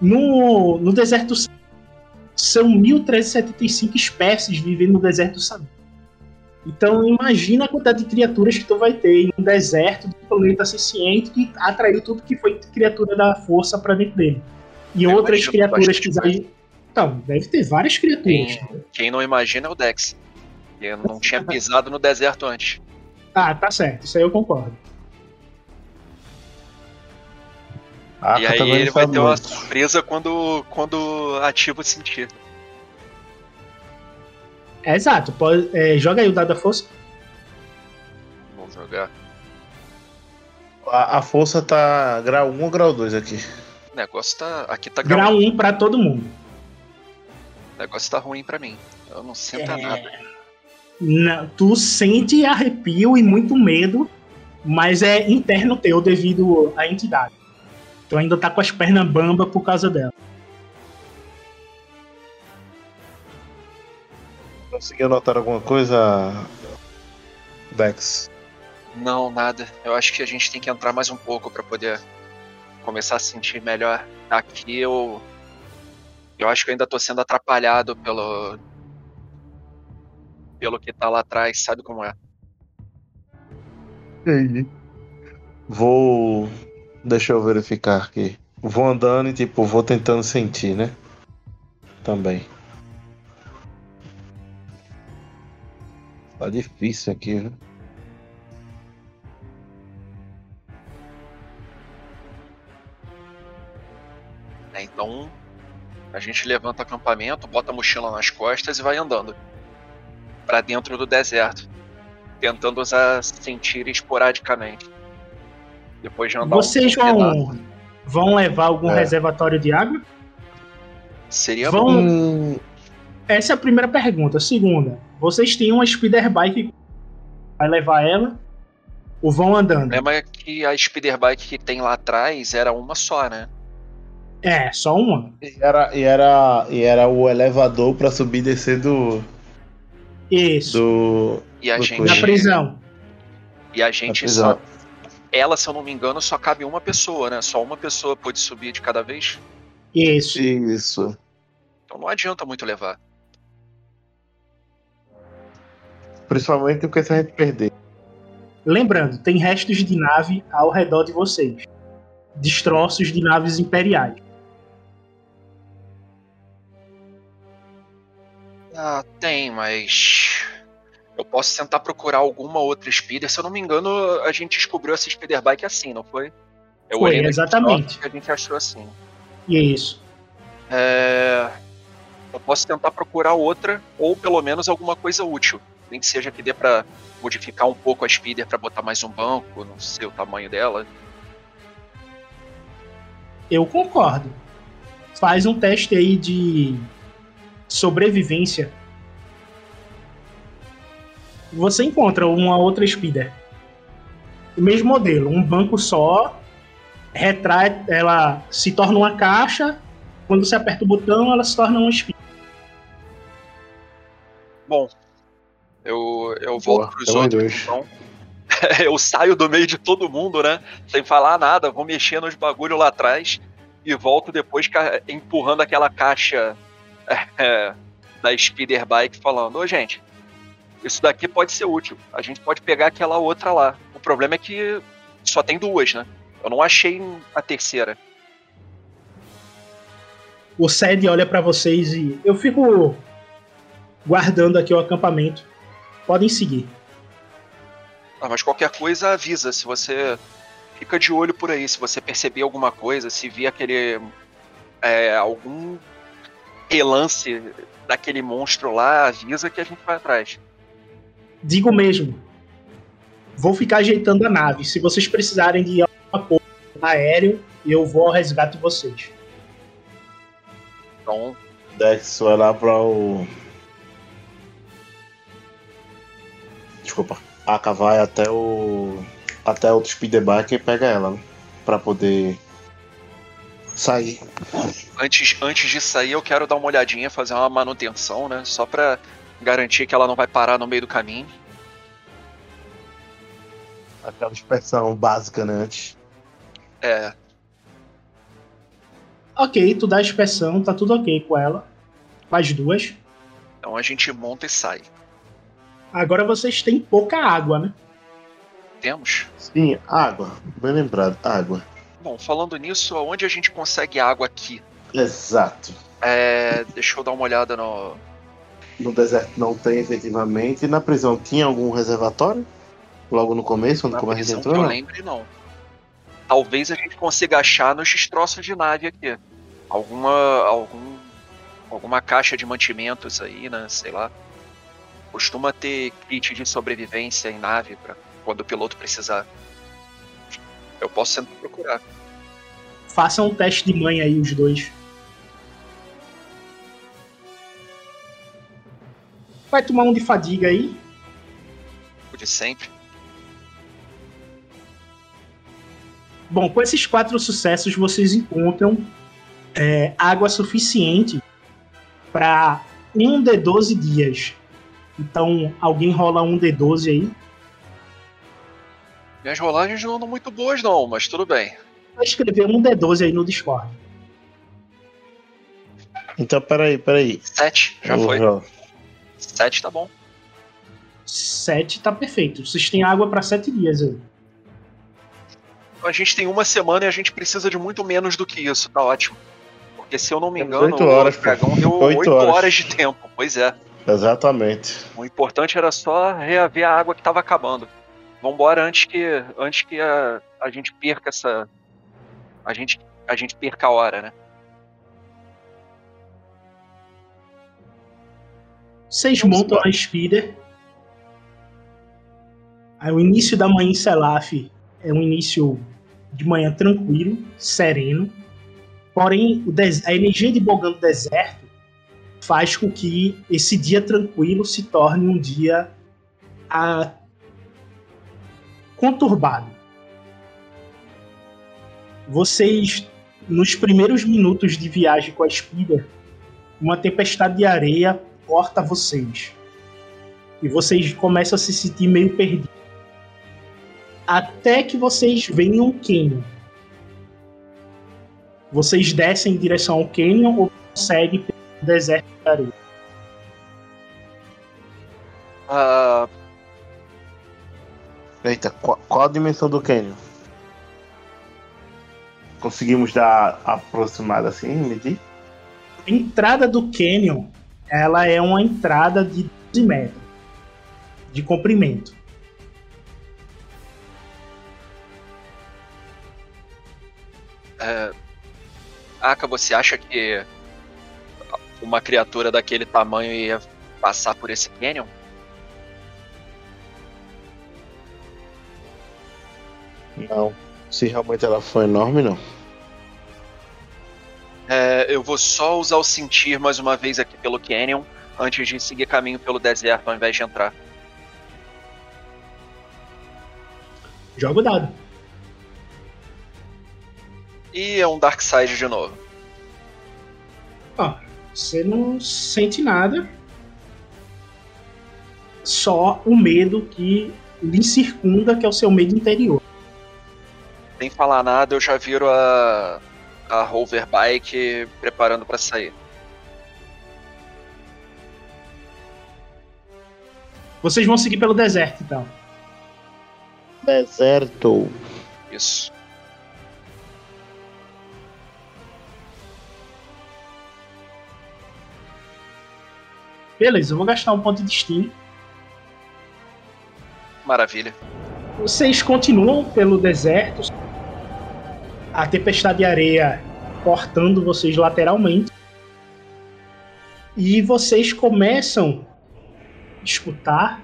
[SPEAKER 2] No, no deserto do são 1.375 espécies vivendo no deserto do. Então imagina a quantidade de criaturas que tu vai ter em um deserto de planeta senciente que atraiu tudo que foi criatura da força para dentro dele. E
[SPEAKER 6] Eu
[SPEAKER 2] outras
[SPEAKER 6] imagino
[SPEAKER 2] criaturas que Então, deve ter várias criaturas.
[SPEAKER 6] Quem, quem não imagina é o Dex. Eu não tinha pisado no deserto antes.
[SPEAKER 2] Ah, tá certo, isso aí eu concordo.
[SPEAKER 10] Ah,
[SPEAKER 6] e aí ele vai ter uma surpresa quando, quando ativo o sentir.
[SPEAKER 2] É exato, pode, é, joga aí o dado da força.
[SPEAKER 6] Vou jogar.
[SPEAKER 10] A, a força tá grau 1 ou grau 2 aqui?
[SPEAKER 6] O negócio tá. Aqui tá grau.
[SPEAKER 2] Grau 1 pra todo mundo.
[SPEAKER 6] O negócio tá ruim pra mim. Eu não sinto
[SPEAKER 2] É.
[SPEAKER 6] nada.
[SPEAKER 2] Não, tu sente arrepio e muito medo, mas é interno teu devido à entidade. Tu ainda tá com as pernas bamba por causa dela.
[SPEAKER 10] Conseguiu notar alguma coisa, Dex?
[SPEAKER 6] Não, nada. Eu acho que a gente tem que entrar mais um pouco pra poder começar a sentir melhor. Aqui eu. Eu acho que eu ainda tô sendo atrapalhado pelo. Pelo que tá lá atrás, sabe como é?
[SPEAKER 10] Vou. Deixa eu verificar aqui. Vou andando e, tipo, vou tentando sentir, né? Também. Tá difícil aqui, né?
[SPEAKER 6] Então. A gente levanta acampamento, bota a mochila nas costas e vai andando. Pra dentro do deserto. Tentando usar sentir esporadicamente. Depois de andar
[SPEAKER 2] Vocês
[SPEAKER 6] um
[SPEAKER 2] vão, Vão levar algum
[SPEAKER 10] É.
[SPEAKER 2] reservatório de água?
[SPEAKER 6] Seria
[SPEAKER 2] Vão-
[SPEAKER 6] bom.
[SPEAKER 2] Essa é a primeira pergunta. Segunda, vocês têm uma speeder bike. Vai levar ela? Ou vão andando?
[SPEAKER 6] Lembra que a speeder bike que tem lá atrás era uma só, né?
[SPEAKER 2] É, só uma.
[SPEAKER 10] e, era, e, era, e era o elevador pra subir e descer do.
[SPEAKER 2] Isso.
[SPEAKER 10] do
[SPEAKER 6] E a
[SPEAKER 10] Do
[SPEAKER 6] gente.
[SPEAKER 2] Na prisão.
[SPEAKER 6] E a gente
[SPEAKER 10] prisão.
[SPEAKER 6] só. Ela, se eu não me engano, só cabe uma pessoa, né? Só uma pessoa pode subir de cada vez.
[SPEAKER 2] Isso.
[SPEAKER 10] Isso.
[SPEAKER 6] Então não adianta muito levar.
[SPEAKER 10] Principalmente porque se a gente perder.
[SPEAKER 2] Lembrando, tem restos de nave ao redor de vocês. Destroços de naves imperiais.
[SPEAKER 6] Ah, tem, mas. Eu posso tentar procurar alguma outra speeder. Se eu não me engano, a gente descobriu essa speeder bike assim, não foi? Eu
[SPEAKER 2] Foi, exatamente.
[SPEAKER 6] a gente achou assim.
[SPEAKER 2] Isso.
[SPEAKER 6] É, Eu posso tentar procurar outra, ou pelo menos alguma coisa útil. Nem que seja que dê pra modificar um pouco a speeder pra botar mais um banco, não sei o tamanho dela.
[SPEAKER 2] Eu concordo. Faz um teste aí de sobrevivência. Você encontra uma outra speeder. O mesmo modelo, um banco só. Retrai, ela se torna uma caixa. Quando você aperta o botão, ela se torna uma speeder.
[SPEAKER 6] Bom, eu, eu
[SPEAKER 10] Boa,
[SPEAKER 6] volto pros
[SPEAKER 10] pelo
[SPEAKER 6] outros,
[SPEAKER 10] Deus.
[SPEAKER 6] então. eu saio do meio de todo mundo, né? Sem falar nada, vou mexer nos bagulho lá atrás e volto depois empurrando aquela caixa é, da speeder bike falando, ô gente, isso daqui pode ser útil. A gente pode pegar aquela outra lá. O problema é que só tem duas, né? Eu não achei a terceira.
[SPEAKER 2] O Sed olha pra vocês e eu fico guardando aqui o acampamento. Podem seguir.
[SPEAKER 6] Ah, mas qualquer coisa avisa, se você fica de olho por aí, se você perceber alguma coisa, se vir aquele é, algum relance daquele monstro lá, avisa que a gente vai atrás.
[SPEAKER 2] Digo mesmo. Vou ficar ajeitando a nave. Se vocês precisarem de alguma coisa aéreo, eu vou ao resgate de vocês.
[SPEAKER 6] Então,
[SPEAKER 10] Dex vai lá pra o. Desculpa. A vai até o. Até o speeder bike e pega ela, né? Pra poder sair.
[SPEAKER 6] antes, antes de sair, eu quero dar uma olhadinha, fazer uma manutenção, né? Só pra garantir que ela não vai parar no meio do caminho.
[SPEAKER 10] Aquela inspeção básica, né? Antes.
[SPEAKER 6] É,
[SPEAKER 2] Ok, tu dá a inspeção, tá tudo ok com ela. Com as duas.
[SPEAKER 6] então a gente monta e sai.
[SPEAKER 2] Agora vocês têm pouca água, né?
[SPEAKER 6] Temos?
[SPEAKER 10] Sim, água. Bem lembrado, água.
[SPEAKER 6] Bom, falando nisso, onde a gente consegue água aqui?
[SPEAKER 10] Exato.
[SPEAKER 6] É, deixa eu dar uma olhada no.
[SPEAKER 10] No deserto não tem efetivamente. E na prisão tinha algum reservatório? Logo no começo, quando
[SPEAKER 6] Na
[SPEAKER 10] como a gente
[SPEAKER 6] prisão que
[SPEAKER 10] entrou?
[SPEAKER 6] eu
[SPEAKER 10] não?
[SPEAKER 6] lembre, não. Talvez a gente consiga achar nos destroços de nave aqui. Alguma. algum. alguma caixa de mantimentos aí, né? Sei lá. Costuma ter kit de sobrevivência em nave pra quando o piloto precisar. Eu posso tentar procurar.
[SPEAKER 2] Façam um teste de mãe aí, os dois. Vai tomar um de fadiga aí.
[SPEAKER 6] O de sempre.
[SPEAKER 2] Bom, com esses quatro sucessos, vocês encontram é, água suficiente para um de 12 dias. Então, alguém rola um de 12 aí.
[SPEAKER 6] Minhas rolagens não andam muito boas, não, mas tudo bem.
[SPEAKER 2] Vai escrever um de 12 aí no Discord.
[SPEAKER 10] Então, peraí, peraí.
[SPEAKER 6] Sete, já
[SPEAKER 10] Eu
[SPEAKER 6] foi.
[SPEAKER 10] já-
[SPEAKER 6] Sete tá bom.
[SPEAKER 2] 7 tá perfeito. Vocês têm água para 7 dias aí.
[SPEAKER 6] A gente tem uma semana e a gente precisa de muito menos do que isso, tá ótimo. Porque se eu não me
[SPEAKER 10] Temos
[SPEAKER 6] engano,
[SPEAKER 10] oito horas,
[SPEAKER 6] o dragão deu
[SPEAKER 10] Oito
[SPEAKER 6] oito
[SPEAKER 10] horas.
[SPEAKER 6] horas de tempo. Pois é.
[SPEAKER 10] Exatamente.
[SPEAKER 6] O importante era só reaver a água que tava acabando. Vambora antes que, antes que a, a gente perca essa. A gente, a gente perca a hora, né?
[SPEAKER 2] Vocês montam a speeder. Aí o início da manhã em Selaf é um início de manhã tranquilo, sereno. Porém, a energia de Bogan do deserto faz com que esse dia tranquilo se torne um dia ah, conturbado. Vocês, nos primeiros minutos de viagem com a Spider, uma tempestade de areia corta vocês. E vocês começam a se sentir meio perdidos. Até que vocês veem um canyon. Vocês descem em direção ao canyon ou seguem pelo deserto de areia.
[SPEAKER 6] Ah,
[SPEAKER 4] Eita, qual, qual a dimensão do Canyon? Conseguimos dar aproximada assim, medir?
[SPEAKER 2] A entrada do canyon, ela é uma entrada de 12 metros de comprimento.
[SPEAKER 6] é, Aka, você acha que uma criatura daquele tamanho ia passar por esse canyon?
[SPEAKER 4] Não. Se realmente ela for enorme, não.
[SPEAKER 6] É, eu vou só usar o sentir mais uma vez aqui pelo canyon antes de seguir caminho pelo deserto ao invés de entrar.
[SPEAKER 2] Joga o dado.
[SPEAKER 6] E é um Dark Side de novo.
[SPEAKER 2] Ó, você não sente nada. Só o medo que lhe circunda, que é o seu medo interior.
[SPEAKER 6] Sem falar nada, eu já viro a, a hoverbike preparando pra sair.
[SPEAKER 2] Vocês vão seguir pelo deserto, então.
[SPEAKER 4] Deserto.
[SPEAKER 6] Isso.
[SPEAKER 2] Beleza, eu vou gastar um ponto de destino.
[SPEAKER 6] Maravilha.
[SPEAKER 2] Vocês continuam pelo deserto. A tempestade de areia cortando vocês lateralmente. E vocês começam a escutar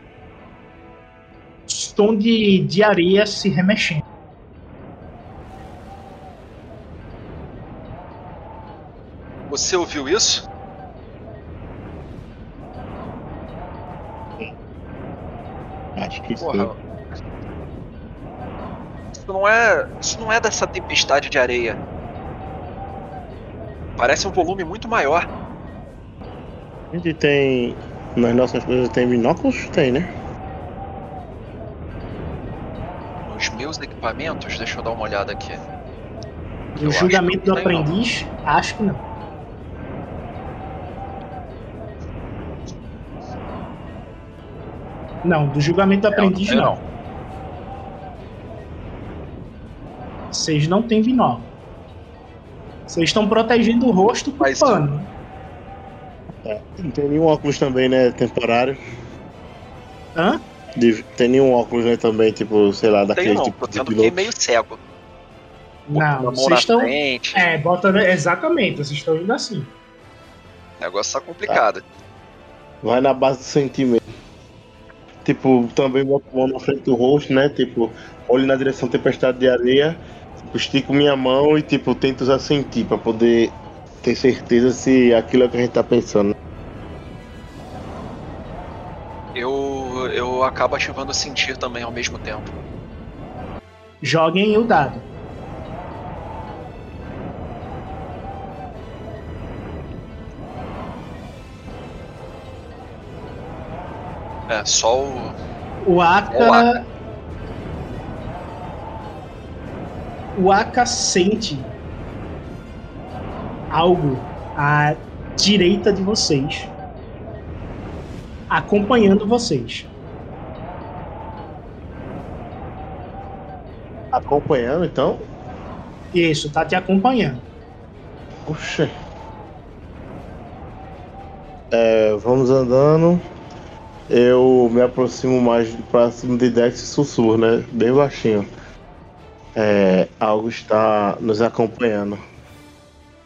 [SPEAKER 2] som de, de areia se remexendo.
[SPEAKER 6] Você ouviu isso?
[SPEAKER 4] Acho que
[SPEAKER 6] Porra. Isso não é. Isso não é dessa tempestade de areia. Parece um volume muito maior.
[SPEAKER 4] A gente tem. Nas nossas coisas tem binóculos? Tem, né?
[SPEAKER 6] Nos meus equipamentos, deixa eu dar uma olhada aqui.
[SPEAKER 2] O
[SPEAKER 6] Eu acho
[SPEAKER 2] julgamento do
[SPEAKER 6] não tem, não.
[SPEAKER 2] aprendiz, acho que não. Não, do julgamento do aprendiz
[SPEAKER 6] tem
[SPEAKER 2] não. Vocês não têm binóculo. Vocês estão protegendo o rosto com
[SPEAKER 6] Mas-
[SPEAKER 2] pano.
[SPEAKER 4] É. Não tem nenhum óculos também, né? Temporário.
[SPEAKER 2] Hã?
[SPEAKER 4] De- tem nenhum óculos, né? Também, tipo, sei lá, daquele
[SPEAKER 6] não,
[SPEAKER 4] tipo
[SPEAKER 6] ir
[SPEAKER 4] piloto.
[SPEAKER 6] meio cego. Botando
[SPEAKER 2] Não, vocês estão.
[SPEAKER 6] frente.
[SPEAKER 2] É, bota. Exatamente, vocês estão indo assim.
[SPEAKER 6] O negócio tá complicado.
[SPEAKER 4] Vai na base do sentimento. Tipo, também boto a mão na frente do rosto, né? Tipo, olho na direção tempestade de areia, estico minha mão e, tipo, tento usar sentir pra poder ter certeza se aquilo é o que a gente tá pensando.
[SPEAKER 6] Eu, eu acabo ativando o sentir também ao mesmo tempo.
[SPEAKER 2] Joguem o dado.
[SPEAKER 6] É, só o.
[SPEAKER 2] O Aka.
[SPEAKER 6] Olá.
[SPEAKER 2] O Aka sente algo à direita de vocês, acompanhando vocês.
[SPEAKER 4] Acompanhando, então?
[SPEAKER 2] Isso, tá te acompanhando.
[SPEAKER 4] Puxa. É, vamos andando. Eu me aproximo mais próximo de Dex e sussurro, né? Bem baixinho. É, algo está nos acompanhando.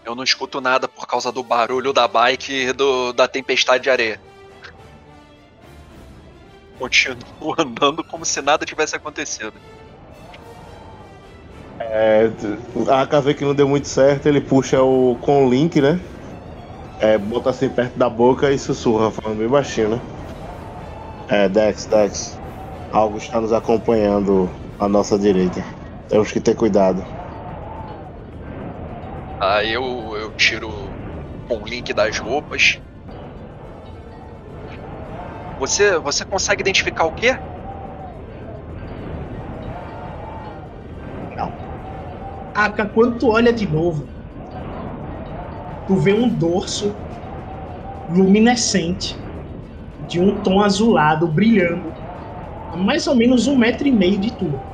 [SPEAKER 6] Eu não escuto nada por causa do barulho da bike e do, da tempestade de areia. Continuo andando como se nada tivesse acontecido.
[SPEAKER 4] É, a vê que não deu muito certo, ele puxa o com o link, né? É, bota assim perto da boca e sussurra, falando bem baixinho, né? É, Dex, Dex. Algo está nos acompanhando à nossa direita. Temos que ter cuidado.
[SPEAKER 6] Aí eu, eu tiro o link das roupas. Você, você consegue identificar o quê?
[SPEAKER 2] Aka, quando tu olha de novo, tu vê um dorso luminescente de um tom azulado brilhando a mais ou menos um metro e meio de tu.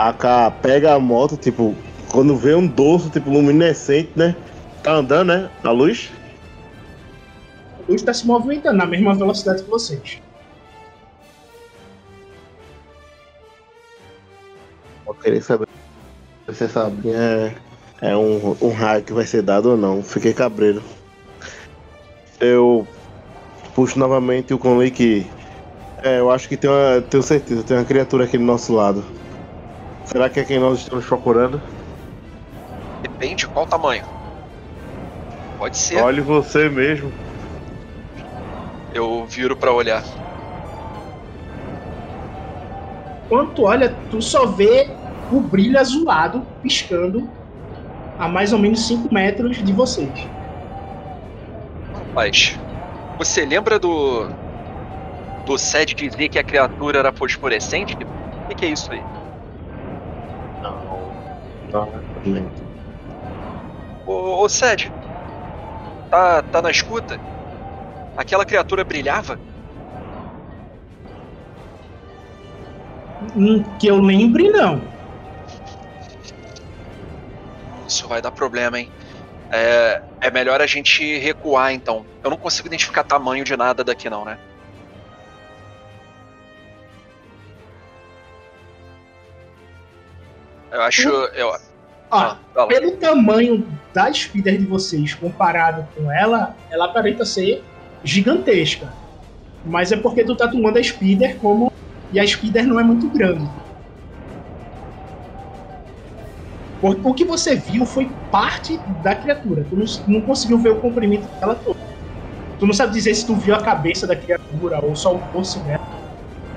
[SPEAKER 4] A AK pega a moto, tipo, quando vê um dorso, tipo, luminescente, né? Tá andando, né? A luz.
[SPEAKER 2] A luz está se movimentando na mesma velocidade que vocês.
[SPEAKER 4] Eu queria saber se você sabe. É, é um, um raio que vai ser dado ou não. Fiquei cabreiro. Eu puxo novamente o Conley que. É, eu acho que tem uma. Tenho certeza, tem uma criatura aqui do nosso lado. Será que é quem nós estamos procurando?
[SPEAKER 6] Depende qual tamanho. Pode ser.
[SPEAKER 4] Olhe você mesmo.
[SPEAKER 6] Eu viro pra olhar.
[SPEAKER 2] Quando tu olha, tu só vê o brilho azulado piscando a mais ou menos 5 metros de vocês.
[SPEAKER 6] Rapaz, você lembra do. do Sed dizer que a criatura era fosforescente? O que, que é isso aí? Ô, ô Sed, tá, tá na escuta? Aquela criatura brilhava?
[SPEAKER 2] Hum, Que eu lembre, não.
[SPEAKER 6] Isso vai dar problema, hein? É, é melhor a gente recuar então. Eu não consigo identificar tamanho de nada daqui, não, né? Eu acho. Eu,
[SPEAKER 2] Ó,
[SPEAKER 6] Ah, fala.
[SPEAKER 2] pelo tamanho da speeder de vocês comparado com ela, ela aparenta ser gigantesca. Mas é porque tu tá tomando a speeder como. E a speeder não é muito grande. O que você viu foi parte da criatura. Tu não, não conseguiu ver o comprimento dela todo. Tu não sabe dizer se tu viu a cabeça da criatura ou só o corpo dela.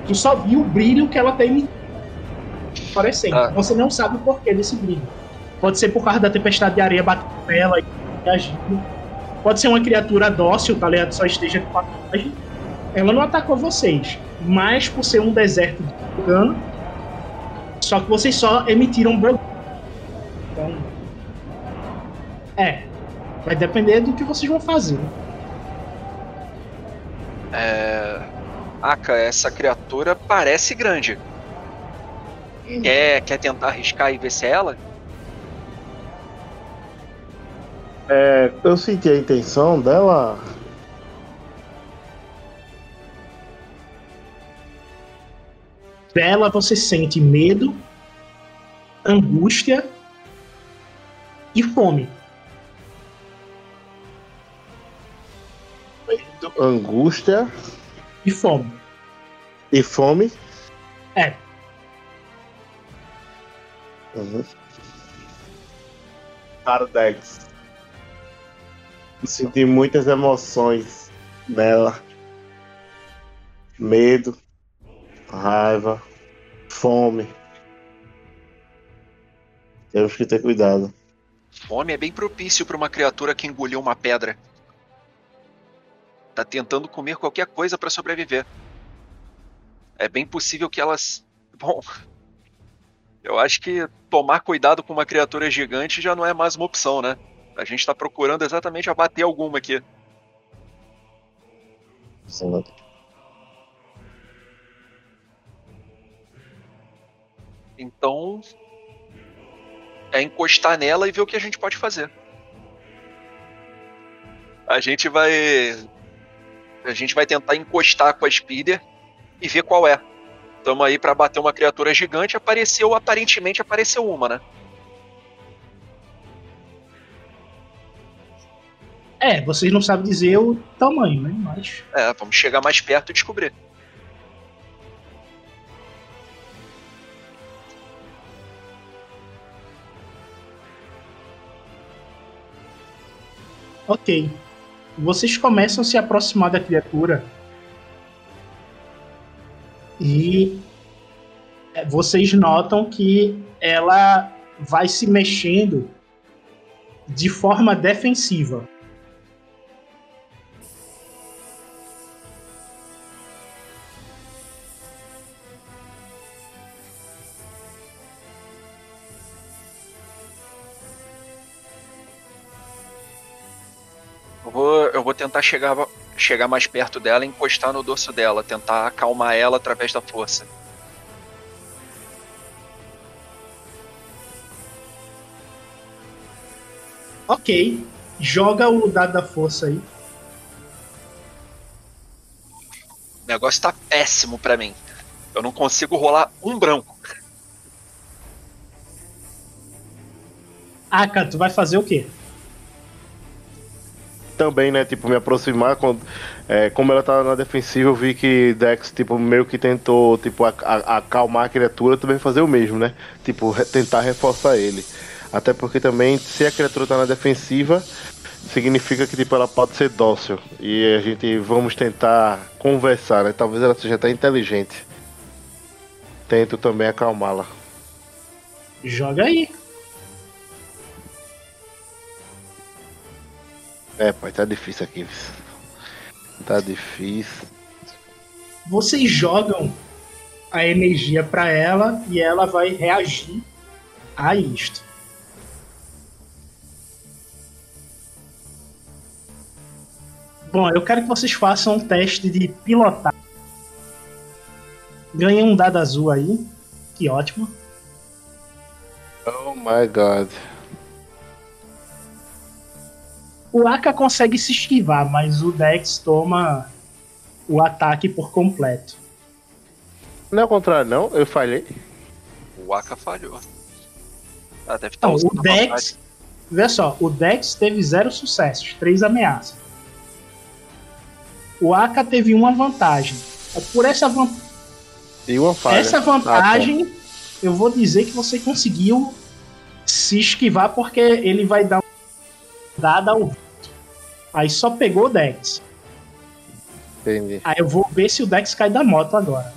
[SPEAKER 2] Tu só viu o brilho que ela tá emitindo. Parecendo.
[SPEAKER 6] Ah.
[SPEAKER 2] Você não sabe o porquê desse brilho. Pode ser por causa da tempestade de areia batendo nela e agindo. Pode ser uma criatura dócil, tá ligado? Só esteja com passagem. Ela não atacou vocês. Mas por ser um deserto de dano. Só que vocês só emitiram bol- Então. É. Vai depender do que vocês vão fazer.
[SPEAKER 6] É. Aka, essa criatura parece grande. Quer, quer tentar arriscar e ver se é ela?
[SPEAKER 4] É, eu senti a intenção dela.
[SPEAKER 2] Dela você sente medo, angústia e fome.
[SPEAKER 4] Angústia
[SPEAKER 2] E fome.
[SPEAKER 4] e fome.
[SPEAKER 2] É.
[SPEAKER 4] Uhum. Senti muitas emoções nela. Medo, raiva, fome. Temos que ter cuidado.
[SPEAKER 6] Fome é bem propício para uma criatura que engoliu uma pedra. Tá tentando comer qualquer coisa para sobreviver. É bem possível que elas. Bom. Eu acho que tomar cuidado com uma criatura gigante já não é mais uma opção, né? A gente tá procurando exatamente abater alguma aqui. Então. É encostar nela e ver o que a gente pode fazer. A gente vai. A gente vai tentar encostar com a Speeder e ver qual é. Tamo aí pra bater uma criatura gigante. Apareceu, aparentemente apareceu uma, né?
[SPEAKER 2] É, vocês não sabem dizer o tamanho, né? Mas.
[SPEAKER 6] É, vamos chegar mais perto e descobrir.
[SPEAKER 2] Ok. Vocês começam a se aproximar da criatura. E é, vocês notam que ela vai se mexendo de forma defensiva.
[SPEAKER 6] Eu vou, eu vou tentar chegar, chegar mais perto dela e encostar no dorso dela, tentar acalmar ela através da força.
[SPEAKER 2] Ok. Joga o dado da força aí.
[SPEAKER 6] O negócio tá péssimo pra mim. Eu não consigo rolar um branco.
[SPEAKER 2] Ah, cara, tu vai fazer o quê?
[SPEAKER 4] Também, né, tipo, me aproximar quando. é, como ela tá na defensiva, eu vi que Dex, tipo, meio que tentou, tipo, acalmar a criatura, também fazer o mesmo, né? Tipo, re- tentar reforçar ele. Até porque também, se a criatura tá na defensiva, significa que, tipo, ela pode ser dócil. E a gente vamos tentar conversar, né? Talvez ela seja até inteligente. Tento também acalmá-la.
[SPEAKER 2] Joga aí.
[SPEAKER 4] É, pai, tá difícil aqui. Tá difícil.
[SPEAKER 2] Vocês jogam a energia pra ela e ela vai reagir a isto. Bom, eu quero que vocês façam um teste de pilotar. Ganhei um dado azul aí. Que ótimo.
[SPEAKER 4] Oh my god.
[SPEAKER 2] O Aka consegue se esquivar, mas o Dex toma o ataque por completo.
[SPEAKER 4] Não é o contrário, não? Eu falhei.
[SPEAKER 6] O Aka falhou. Ah, deve estar
[SPEAKER 2] Não,
[SPEAKER 6] usando
[SPEAKER 2] o Dex.
[SPEAKER 6] vantagem.
[SPEAKER 2] Vê só, o Dex teve zero sucessos, três ameaças. O Aka teve uma vantagem. Por essa, van-
[SPEAKER 4] E uma falha.
[SPEAKER 2] essa
[SPEAKER 4] Ah, tá.
[SPEAKER 2] vantagem, eu vou dizer que você conseguiu se esquivar porque ele vai dar uma dada ao. Aí só pegou o Dex.
[SPEAKER 4] Entendi.
[SPEAKER 2] Aí eu vou ver se o Dex cai da moto agora.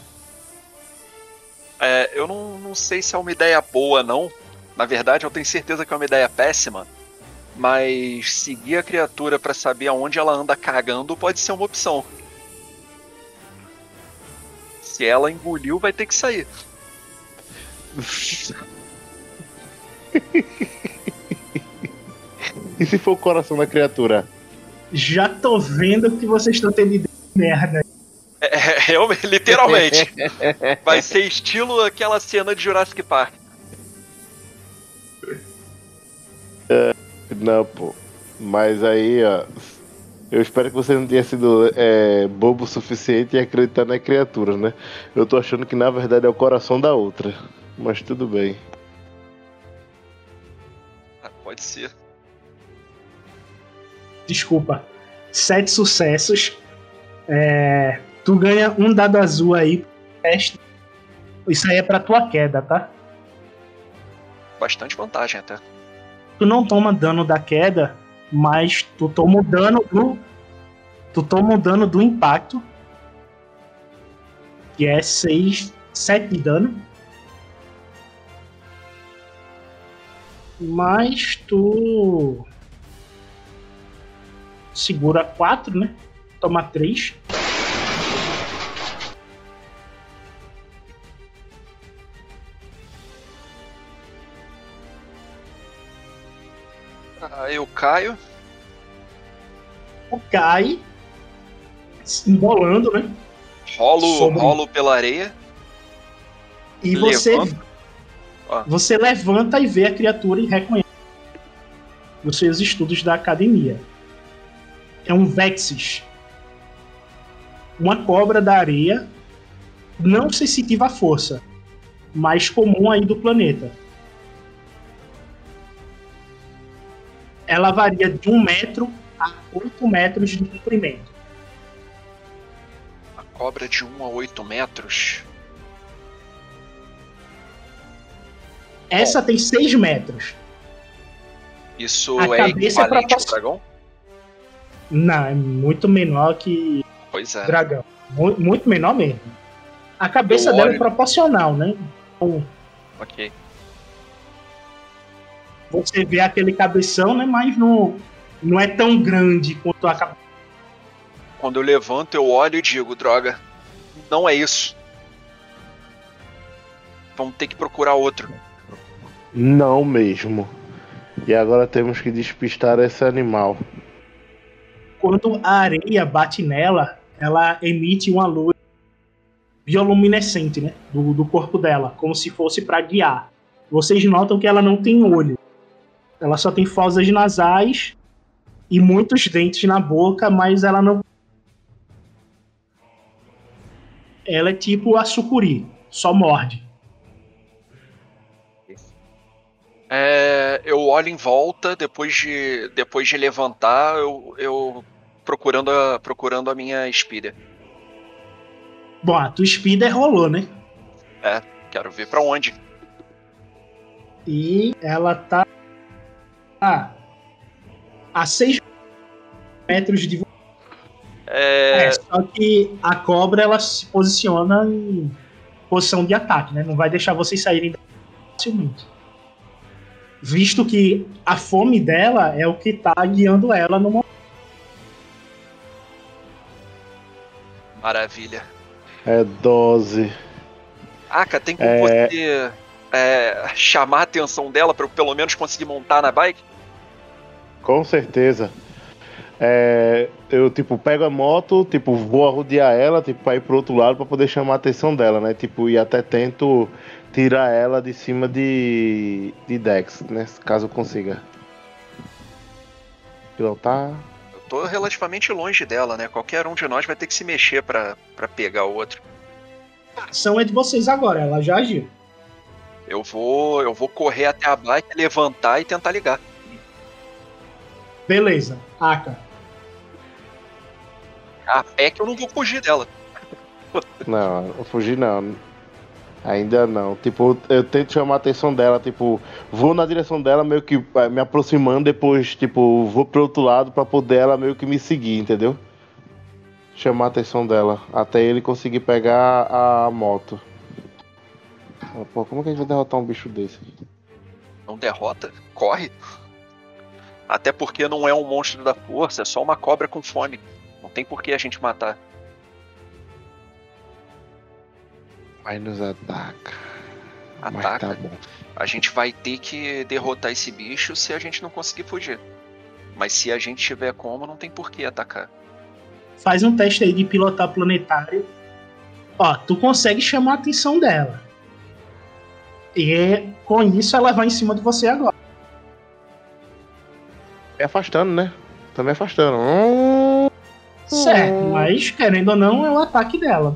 [SPEAKER 6] É, eu não, não sei se é uma ideia boa, não. Na verdade, eu tenho certeza que é uma ideia péssima. Mas seguir a criatura pra saber aonde ela anda cagando pode ser uma opção. Se ela engoliu, vai ter que sair.
[SPEAKER 4] E se for o coração da criatura?
[SPEAKER 2] Já tô vendo que vocês estão tendo ideia de merda.
[SPEAKER 6] É, realmente, literalmente. Vai ser estilo aquela cena de Jurassic Park.
[SPEAKER 4] Não, pô. Mas aí, ó. Eu espero que você não tenha sido é, bobo o suficiente em acreditar na criatura, né? Eu tô achando que na verdade é o coração da outra. Mas tudo bem.
[SPEAKER 6] Ah, pode ser.
[SPEAKER 2] Desculpa. Sete sucessos. É, tu ganha um dado azul aí. Isso aí é pra tua queda, tá?
[SPEAKER 6] Bastante vantagem até.
[SPEAKER 2] Tu não toma dano da queda, mas tu toma o dano do. Tu toma o dano do impacto. Que é 6. 7 de dano. Mas tu. Segura 4, né? Toma 3.
[SPEAKER 6] Aí eu caio.
[SPEAKER 2] Cai. se Embolando, né?
[SPEAKER 6] Rolo,
[SPEAKER 2] Sobre-
[SPEAKER 6] rolo pela areia.
[SPEAKER 2] E você,
[SPEAKER 6] Levanta.
[SPEAKER 2] Você levanta e vê a criatura e reconhece os seus estudos da academia. É um Vexis. Uma cobra da areia, não sensitiva à força, mas comum aí do planeta. Ela varia de um metro a 8 metros de comprimento.
[SPEAKER 6] A cobra de 1 a 8 metros.
[SPEAKER 2] Essa tem 6 metros.
[SPEAKER 6] Isso
[SPEAKER 2] A
[SPEAKER 6] é
[SPEAKER 2] cabeça é
[SPEAKER 6] equivalente ao dragão?
[SPEAKER 2] Não, é muito menor que
[SPEAKER 6] Pois é.
[SPEAKER 2] dragão. Mu- Muito menor mesmo. A cabeça dela é proporcional, né? Então,
[SPEAKER 6] Ok.
[SPEAKER 2] você vê aquele cabeção, né? Mas não, não é tão grande quanto a cabeça.
[SPEAKER 6] Quando eu levanto, eu olho e digo, droga, não é isso. Vamos ter que procurar outro.
[SPEAKER 4] Não mesmo. E agora temos que despistar esse animal.
[SPEAKER 2] Quando a areia bate nela, ela emite uma luz bioluminescente, né? Do, do corpo dela, como se fosse para guiar. Vocês notam que ela não tem olho. Ela só tem fosas nasais e muitos dentes na boca, mas ela não. Ela é tipo a sucuri, só morde.
[SPEAKER 6] É, eu olho em volta, depois de, depois de levantar, eu, eu procurando, a, procurando a minha espira.
[SPEAKER 2] Bom, a tua speeder rolou, né?
[SPEAKER 6] Quero ver pra onde.
[SPEAKER 2] E ela tá a, a 6 metros de
[SPEAKER 6] É,
[SPEAKER 2] É, só que a cobra ela se posiciona em posição de ataque, né? Não vai deixar vocês saírem facilmente. Visto que a fome dela é o que tá guiando ela no momento.
[SPEAKER 6] maravilha.
[SPEAKER 4] É dose.
[SPEAKER 6] Aka, tem como
[SPEAKER 4] É.
[SPEAKER 6] você é, chamar a atenção dela pra eu pelo menos conseguir montar na bike?
[SPEAKER 4] Com certeza. É, eu, tipo, pego a moto, tipo, vou arrodear ela, tipo, pra ir pro outro lado pra poder chamar a atenção dela, né? Tipo, e até tento tirar ela de cima de, de Dex, né? Caso eu consiga. Pilotar.
[SPEAKER 6] Eu tô relativamente longe dela, né? Qualquer um de nós vai ter que se mexer pra, pra pegar o outro.
[SPEAKER 2] A ação é de vocês agora, ela já agiu.
[SPEAKER 6] Eu vou, eu vou correr até a bike, levantar e tentar ligar.
[SPEAKER 2] Beleza, Aka.
[SPEAKER 6] A pé que eu não vou fugir dela.
[SPEAKER 4] Não, eu fugi não. Ainda não. Tipo, eu tento chamar a atenção dela, tipo, vou na direção dela, meio que eh, me aproximando, depois, tipo, vou pro outro lado pra poder ela meio que me seguir, entendeu? Chamar a atenção dela, até ele conseguir pegar a moto. Pô, como que a gente vai derrotar um bicho desse?
[SPEAKER 6] Não derrota, corre. Até porque não é um monstro da força, é só uma cobra com fome. Não tem por que a gente matar.
[SPEAKER 4] Vai nos ataca. Mas
[SPEAKER 6] Ataca.
[SPEAKER 4] tá bom.
[SPEAKER 6] A gente vai ter que derrotar esse bicho se a gente não conseguir fugir. Mas se a gente tiver como, não tem por que atacar.
[SPEAKER 2] Faz um teste aí de pilotar planetário. Ó, tu consegue chamar a atenção dela. E com isso ela vai em cima de você agora.
[SPEAKER 4] Me afastando, né? Tá me afastando. Hum,
[SPEAKER 2] Certo, mas querendo ou não, é o ataque dela.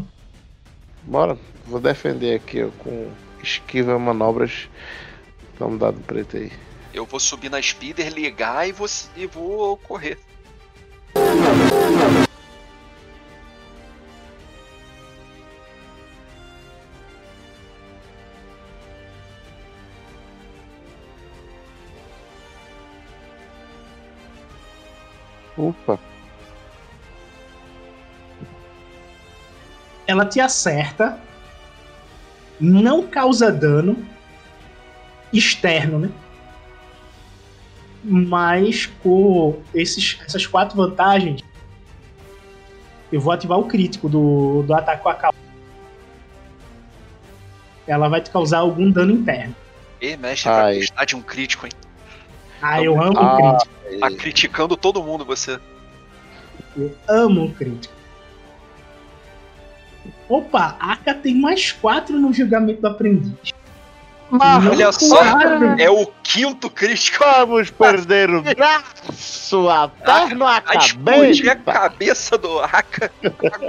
[SPEAKER 4] bora. Vou defender aqui ó, com esquiva manobras. Dá um dado preto aí.
[SPEAKER 6] Eu vou subir na speeder, ligar e vou, e vou correr.
[SPEAKER 4] Opa.
[SPEAKER 2] Ela te acerta, não causa dano externo, né? Mas com esses, essas quatro vantagens, eu vou ativar o crítico do, do ataque com a calma. Ela vai te causar algum dano interno.
[SPEAKER 6] E mestre,
[SPEAKER 4] Ai.
[SPEAKER 6] vai gostar de um crítico, hein?
[SPEAKER 2] Ah, eu amo
[SPEAKER 4] Ah.
[SPEAKER 2] um crítico.
[SPEAKER 6] Tá criticando todo mundo você.
[SPEAKER 2] Eu amo um crítico. Opa, a Aka tem mais quatro no julgamento do aprendiz.
[SPEAKER 6] Olha
[SPEAKER 2] Não
[SPEAKER 6] só, é o quinto crítico.
[SPEAKER 4] Vamos perder o braço até no
[SPEAKER 6] A explodir a cabeça do Aka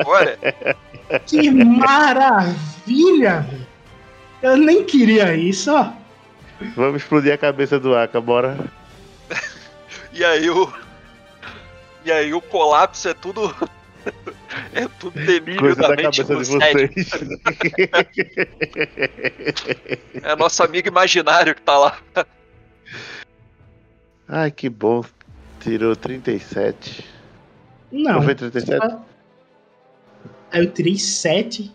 [SPEAKER 6] agora.
[SPEAKER 2] Que maravilha! velho. Eu nem queria isso, ó.
[SPEAKER 4] Vamos explodir a cabeça do Aka, bora.
[SPEAKER 6] E aí o, E aí o colapso é tudo. É tudo delírio
[SPEAKER 4] Coisa
[SPEAKER 6] da,
[SPEAKER 4] da
[SPEAKER 6] mente
[SPEAKER 4] cabeça
[SPEAKER 6] do
[SPEAKER 4] de vocês.
[SPEAKER 6] É nosso amigo imaginário que tá lá.
[SPEAKER 4] Ai, que bom. Tirou 37.
[SPEAKER 2] Não.
[SPEAKER 4] Não foi 37?
[SPEAKER 2] Aí eu tirei 7.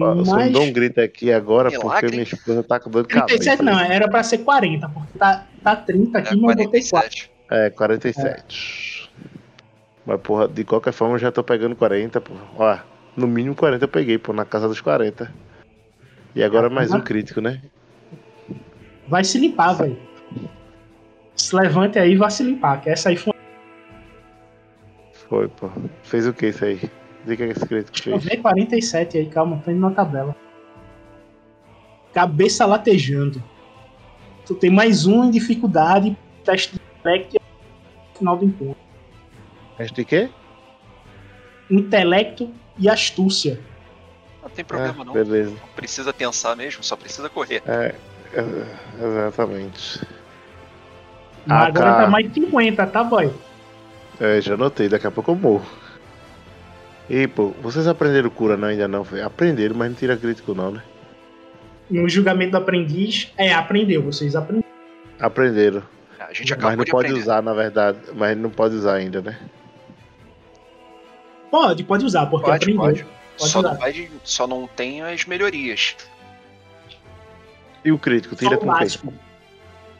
[SPEAKER 4] Ó, Eu só
[SPEAKER 2] Mas.
[SPEAKER 4] dou um grito aqui agora
[SPEAKER 6] Milagre,
[SPEAKER 4] porque minha esposa tá com dor de cabeça.
[SPEAKER 2] 37 não, era pra ser 40, porque tá, tá 30 aqui,
[SPEAKER 6] É
[SPEAKER 2] mas eu botei 4.
[SPEAKER 6] 47.
[SPEAKER 4] É, 47. Mas, porra, de qualquer forma eu já tô pegando 40, porra. Ó, no mínimo 40 eu peguei, pô, na casa dos 40. E agora mais um crítico, né?
[SPEAKER 2] Vai se limpar, velho. Se levante aí e vai se limpar, que essa aí foi
[SPEAKER 4] Foi, pô. Fez o que isso aí? Diga que esse crítico
[SPEAKER 2] Deixa eu
[SPEAKER 4] fez.
[SPEAKER 2] ver 47 aí, calma, tô indo na tabela. Cabeça latejando. Tu tem mais um em dificuldade, teste de e final do encontro.
[SPEAKER 4] Teste de quê?
[SPEAKER 2] Intelecto e astúcia.
[SPEAKER 6] Não tem problema
[SPEAKER 4] Ah,
[SPEAKER 6] não.
[SPEAKER 4] beleza.
[SPEAKER 6] Não precisa pensar mesmo, só precisa correr.
[SPEAKER 4] É, é, exatamente. Ah,
[SPEAKER 2] agora tá mais de 50, tá, boy?
[SPEAKER 4] É, já notei, daqui a pouco eu morro. E, pô, vocês aprenderam cura não, ainda não? velho? Aprenderam, mas não tira crítico não, né?
[SPEAKER 2] No julgamento do aprendiz, é, aprendeu, vocês aprenderam.
[SPEAKER 4] Aprenderam.
[SPEAKER 6] A gente acabou
[SPEAKER 4] Mas não
[SPEAKER 6] de
[SPEAKER 4] pode
[SPEAKER 6] aprender.
[SPEAKER 4] usar, na verdade. Mas não pode usar ainda, né?
[SPEAKER 2] Pode, pode usar, porque
[SPEAKER 6] Pode,
[SPEAKER 2] aprendeu.
[SPEAKER 6] pode.
[SPEAKER 2] Pode
[SPEAKER 6] Só
[SPEAKER 2] usar.
[SPEAKER 6] não, vai, só não tem as melhorias.
[SPEAKER 4] E o crítico, tira
[SPEAKER 2] o
[SPEAKER 4] com quem?
[SPEAKER 2] básico.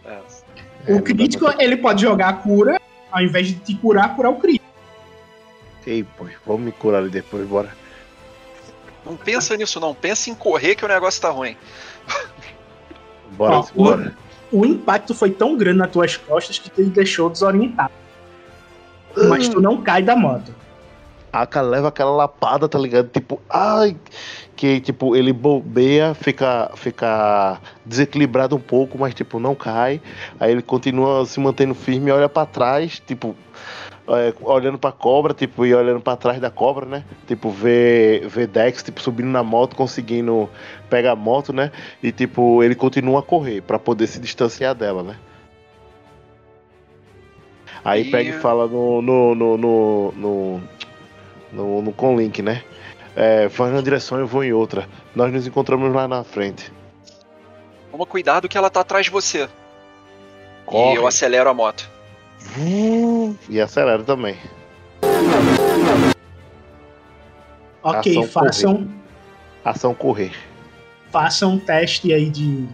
[SPEAKER 6] É.
[SPEAKER 4] É,
[SPEAKER 2] O
[SPEAKER 4] dá
[SPEAKER 2] crítico, ele pode jogar a cura, ao invés de te curar, curar o crítico.
[SPEAKER 4] Ei, pô, vamos me curar ali depois, bora.
[SPEAKER 6] Não pensa nisso não, pensa em correr que o negócio tá ruim.
[SPEAKER 4] Bora,
[SPEAKER 2] Ó,
[SPEAKER 4] bora.
[SPEAKER 2] O impacto foi tão grande nas tuas costas que te deixou desorientado. Mas tu não cai da moto.
[SPEAKER 4] A cara leva aquela lapada, tá ligado? Tipo, ai. Que, tipo, ele bobeia, fica, fica desequilibrado um pouco, mas, tipo, não cai. Aí ele continua se mantendo firme e olha pra trás, tipo, é, olhando pra cobra, tipo, e olhando pra trás da cobra, né? Tipo, vê, vê Dex, tipo, subindo na moto, conseguindo pegar a moto, né? E, tipo, ele continua a correr pra poder se distanciar dela, né? Aí
[SPEAKER 6] E-
[SPEAKER 4] pega e fala no, no, no, no, no, no, no Conlink, né? É, vai numa direção, eu vou em outra. Nós nos encontramos lá na frente.
[SPEAKER 6] Toma cuidado que ela tá atrás de você.
[SPEAKER 4] Corre.
[SPEAKER 6] E eu acelero a moto.
[SPEAKER 4] E acelera também.
[SPEAKER 2] Ok,
[SPEAKER 4] Ação
[SPEAKER 2] façam,
[SPEAKER 4] Ação correr.
[SPEAKER 2] façam um teste aí de.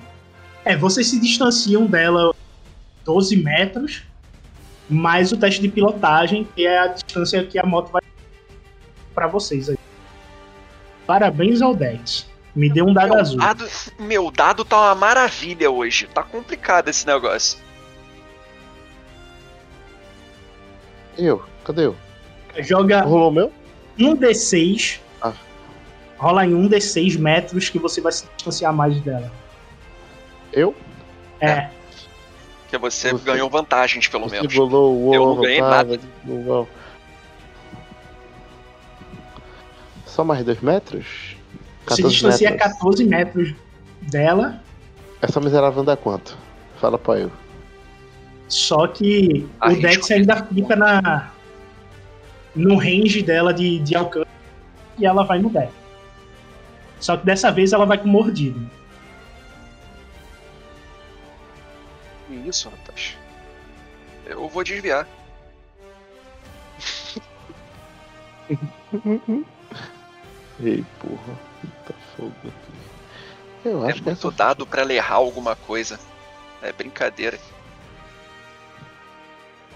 [SPEAKER 2] É, vocês se distanciam dela 12 metros, mais o teste de pilotagem, que é a distância que a moto vai pra vocês aí. Parabéns ao Dex. Me deu um dado
[SPEAKER 6] Meu
[SPEAKER 2] azul.
[SPEAKER 6] dado, meu dado tá uma maravilha hoje. Tá complicado esse negócio.
[SPEAKER 4] Eu? Cadê eu?
[SPEAKER 2] Joga
[SPEAKER 4] Rolou o meu?
[SPEAKER 2] um D6.
[SPEAKER 4] Ah.
[SPEAKER 2] Rola em um D6 metros que você vai se distanciar mais dela.
[SPEAKER 4] Eu?
[SPEAKER 2] É.
[SPEAKER 6] Que você,
[SPEAKER 4] Você-
[SPEAKER 6] ganhou vantagens, pelo
[SPEAKER 4] Você
[SPEAKER 6] menos.
[SPEAKER 4] rolou o
[SPEAKER 6] Eu não ganhei
[SPEAKER 4] tá?
[SPEAKER 6] nada.
[SPEAKER 4] Não. Só mais dois metros?
[SPEAKER 2] Você
[SPEAKER 4] 14
[SPEAKER 2] distancia
[SPEAKER 4] metros.
[SPEAKER 2] 14 metros dela,
[SPEAKER 4] Essa miserável dá quanto? Fala pra eu.
[SPEAKER 2] só que o Dex ainda fica na no range dela de, de alcance e ela vai no Dex. Só que dessa vez ela vai com mordido.
[SPEAKER 6] Que Isso, rapaz. Eu vou desviar.
[SPEAKER 4] Ei, porra. Tá fogo aqui. Eu
[SPEAKER 6] É
[SPEAKER 4] acho que
[SPEAKER 6] muito
[SPEAKER 4] essa
[SPEAKER 6] dado pra ela errar alguma coisa. É brincadeira.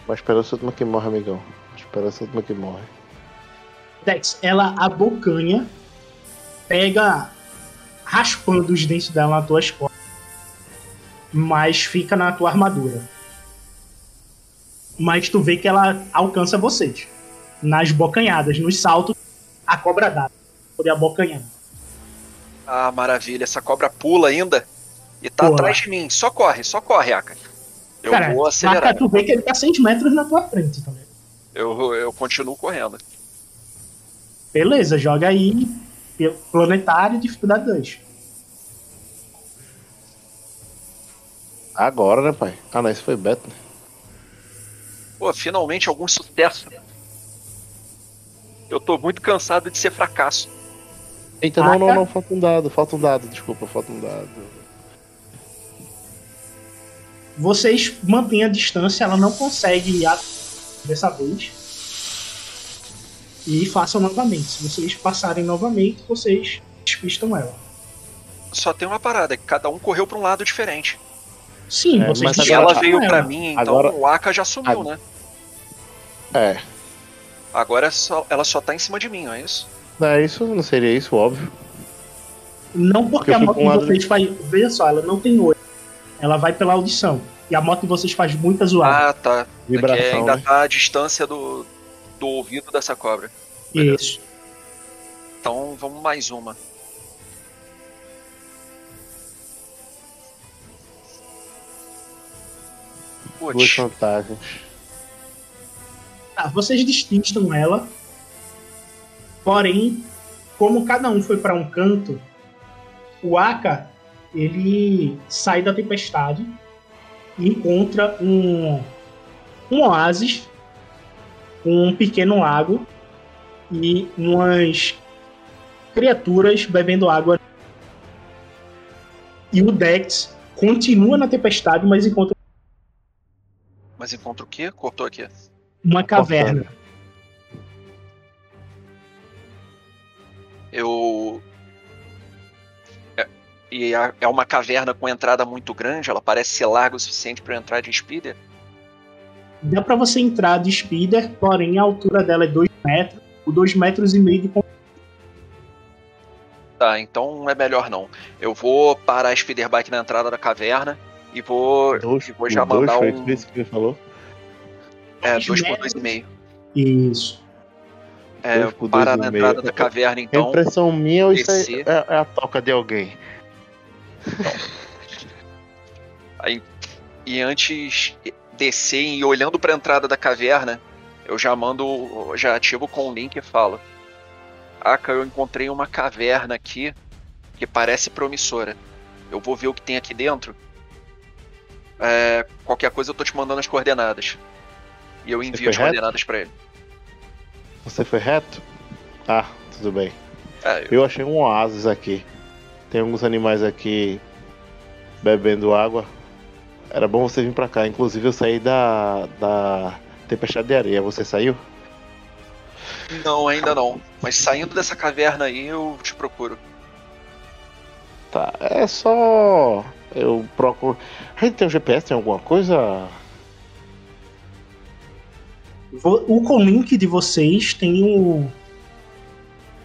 [SPEAKER 4] Mas esperança é a última que morre, amigão. Esperança é a última que morre.
[SPEAKER 2] Dex, ela abocanha, pega raspando os dentes dela nas tuas costas, mas fica na tua armadura. Mas tu vê que ela alcança vocês. Nas bocanhadas, nos saltos, a cobra dá. Poder abocanhar.
[SPEAKER 6] Ah, maravilha. Essa cobra pula ainda. E tá
[SPEAKER 2] Pula.
[SPEAKER 6] atrás de mim. Só corre, só corre, Aka. Eu
[SPEAKER 2] Cara,
[SPEAKER 6] vou acelerar.
[SPEAKER 2] tu ver que ele tá 100 metros na tua frente também.
[SPEAKER 6] Eu, eu continuo correndo.
[SPEAKER 2] Beleza, joga aí. Planetário, dificuldade 2.
[SPEAKER 4] Agora, né, pai? Ah, não, esse foi Beto, né?
[SPEAKER 6] Pô, finalmente algum sucesso. Eu tô muito cansado de ser fracasso.
[SPEAKER 4] Eita, não, não,
[SPEAKER 2] Aka?
[SPEAKER 4] não, falta um dado, falta um dado, desculpa, falta um dado.
[SPEAKER 2] Vocês mantêm a distância, ela não consegue ir a- dessa vez. E façam novamente. Se vocês passarem novamente, vocês despistam ela.
[SPEAKER 6] Só tem uma parada, que cada um correu pra um lado diferente.
[SPEAKER 2] Sim,
[SPEAKER 4] É,
[SPEAKER 2] vocês
[SPEAKER 4] mas
[SPEAKER 6] ela veio
[SPEAKER 2] ela.
[SPEAKER 6] mim, então
[SPEAKER 4] Agora-
[SPEAKER 6] o Aka já sumiu, né?
[SPEAKER 4] É,
[SPEAKER 6] Agora é só- ela só tá em cima de mim, não é isso?
[SPEAKER 4] Não é isso, não seria isso, óbvio.
[SPEAKER 2] Não porque
[SPEAKER 4] Porque
[SPEAKER 2] a moto de vocês faz. Veja só, ela não tem olho. Ela vai pela audição. E a moto de vocês faz muita zoada.
[SPEAKER 6] Ah, tá. É que
[SPEAKER 4] Vibração,
[SPEAKER 6] ainda
[SPEAKER 4] né?
[SPEAKER 6] tá a distância do, do ouvido dessa cobra.
[SPEAKER 2] Isso.
[SPEAKER 6] Então vamos mais uma.
[SPEAKER 4] Duas
[SPEAKER 6] Putz,
[SPEAKER 4] vantagens.
[SPEAKER 2] Tá, vocês despistam ela. Porém, como cada um foi para um canto, o Aka ele sai da tempestade e encontra um, um oásis, um pequeno lago e umas criaturas bebendo água. E o Dex continua na tempestade, mas encontra
[SPEAKER 6] mas encontra o quê? Cortou aqui.
[SPEAKER 2] uma caverna.
[SPEAKER 6] Eu. É, e a- é uma caverna com entrada muito grande, ela parece ser larga o suficiente para entrar de speeder.
[SPEAKER 2] Dá pra você entrar de speeder, porém a altura dela é 2 metros, o 2 metros e meio de.
[SPEAKER 6] Tá, então é melhor não. Eu vou parar a speeder bike na entrada da caverna e vou,
[SPEAKER 4] Dois,
[SPEAKER 6] e vou já
[SPEAKER 4] o dois
[SPEAKER 6] mandar
[SPEAKER 4] foi
[SPEAKER 6] um.
[SPEAKER 4] isso que ele falou?
[SPEAKER 6] É,
[SPEAKER 2] Dois
[SPEAKER 6] 2 por
[SPEAKER 2] metros.
[SPEAKER 6] 2,5.
[SPEAKER 2] Isso.
[SPEAKER 6] É,
[SPEAKER 4] por
[SPEAKER 6] parar na
[SPEAKER 4] meio.
[SPEAKER 6] entrada da caverna
[SPEAKER 4] A
[SPEAKER 6] então.
[SPEAKER 4] impressão minha ou isso
[SPEAKER 6] descer.
[SPEAKER 4] é, é a toca de alguém?
[SPEAKER 6] Aí, e antes de descer e olhando pra entrada da caverna, eu já mando, já ativo com o link e falo: Aka, eu encontrei uma caverna aqui que parece promissora. Eu vou ver o que tem aqui dentro. É, qualquer coisa eu tô te mandando as coordenadas. E eu envio as
[SPEAKER 4] reto?
[SPEAKER 6] coordenadas pra ele.
[SPEAKER 4] Você foi reto? Ah, tudo bem.
[SPEAKER 6] É, eu-
[SPEAKER 4] Eu achei um oásis aqui. Tem alguns animais aqui bebendo água. Era bom você vir pra cá. Inclusive eu saí da, da tempestade de areia. Você saiu?
[SPEAKER 6] Não, ainda não. Mas saindo dessa caverna aí, eu te procuro.
[SPEAKER 4] Tá. É só. Eu procuro. A gente tem um GPS, tem alguma coisa?
[SPEAKER 2] O Colink de vocês tem o-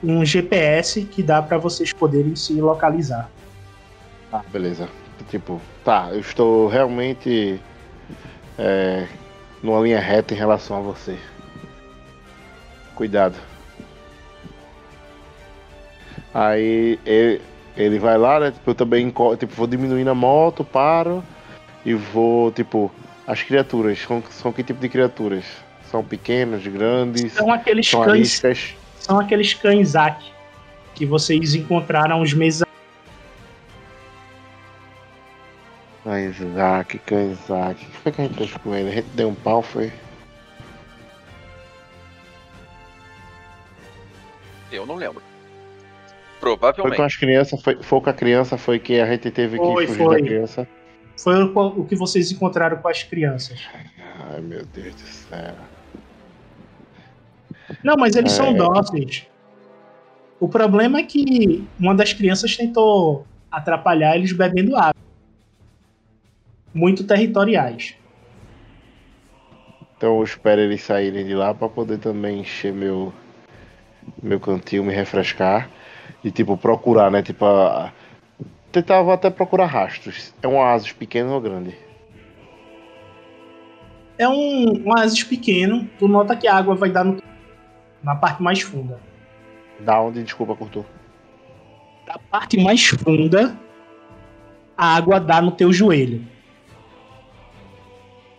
[SPEAKER 2] um GPS que dá pra vocês poderem se localizar.
[SPEAKER 4] Ah, beleza. Tipo, tá, eu estou realmente é, numa linha reta em relação a você. Cuidado. Aí ele, ele vai lá, né? Tipo, eu também tipo, vou diminuindo a moto, paro e vou, tipo, as criaturas. São, são que tipo de criaturas? São pequenas, grandes,
[SPEAKER 2] São aqueles
[SPEAKER 4] são
[SPEAKER 2] cães,
[SPEAKER 4] ariscas.
[SPEAKER 2] são aqueles cães Zac que vocês encontraram uns meses
[SPEAKER 4] Ah, Isaac, que Isaac. O que foi que a gente fez com ele? A gente deu um pau, foi?
[SPEAKER 6] Eu não lembro.
[SPEAKER 4] Foi
[SPEAKER 6] Provavelmente.
[SPEAKER 4] com as crianças, foi, foi com a criança, foi que a gente teve que
[SPEAKER 2] Foi,
[SPEAKER 4] fugir
[SPEAKER 2] foi.
[SPEAKER 4] da criança.
[SPEAKER 2] Foi o, o que vocês encontraram com as crianças.
[SPEAKER 4] Ai meu Deus do céu.
[SPEAKER 2] Não, mas eles
[SPEAKER 4] É.
[SPEAKER 2] são dóceis. O problema é que uma das crianças tentou atrapalhar eles bebendo água. Muito territoriais.
[SPEAKER 4] Então eu espero eles saírem de lá pra poder também encher meu meu cantinho, me refrescar e tipo procurar, né? Tipo, a... tentava até procurar rastros. É um oásis pequeno ou grande?
[SPEAKER 2] É um, um oásis pequeno. Tu nota que a água vai dar no- na parte mais funda.
[SPEAKER 4] Da onde, desculpa, cortou.
[SPEAKER 2] Da parte mais funda, a água dá no teu joelho.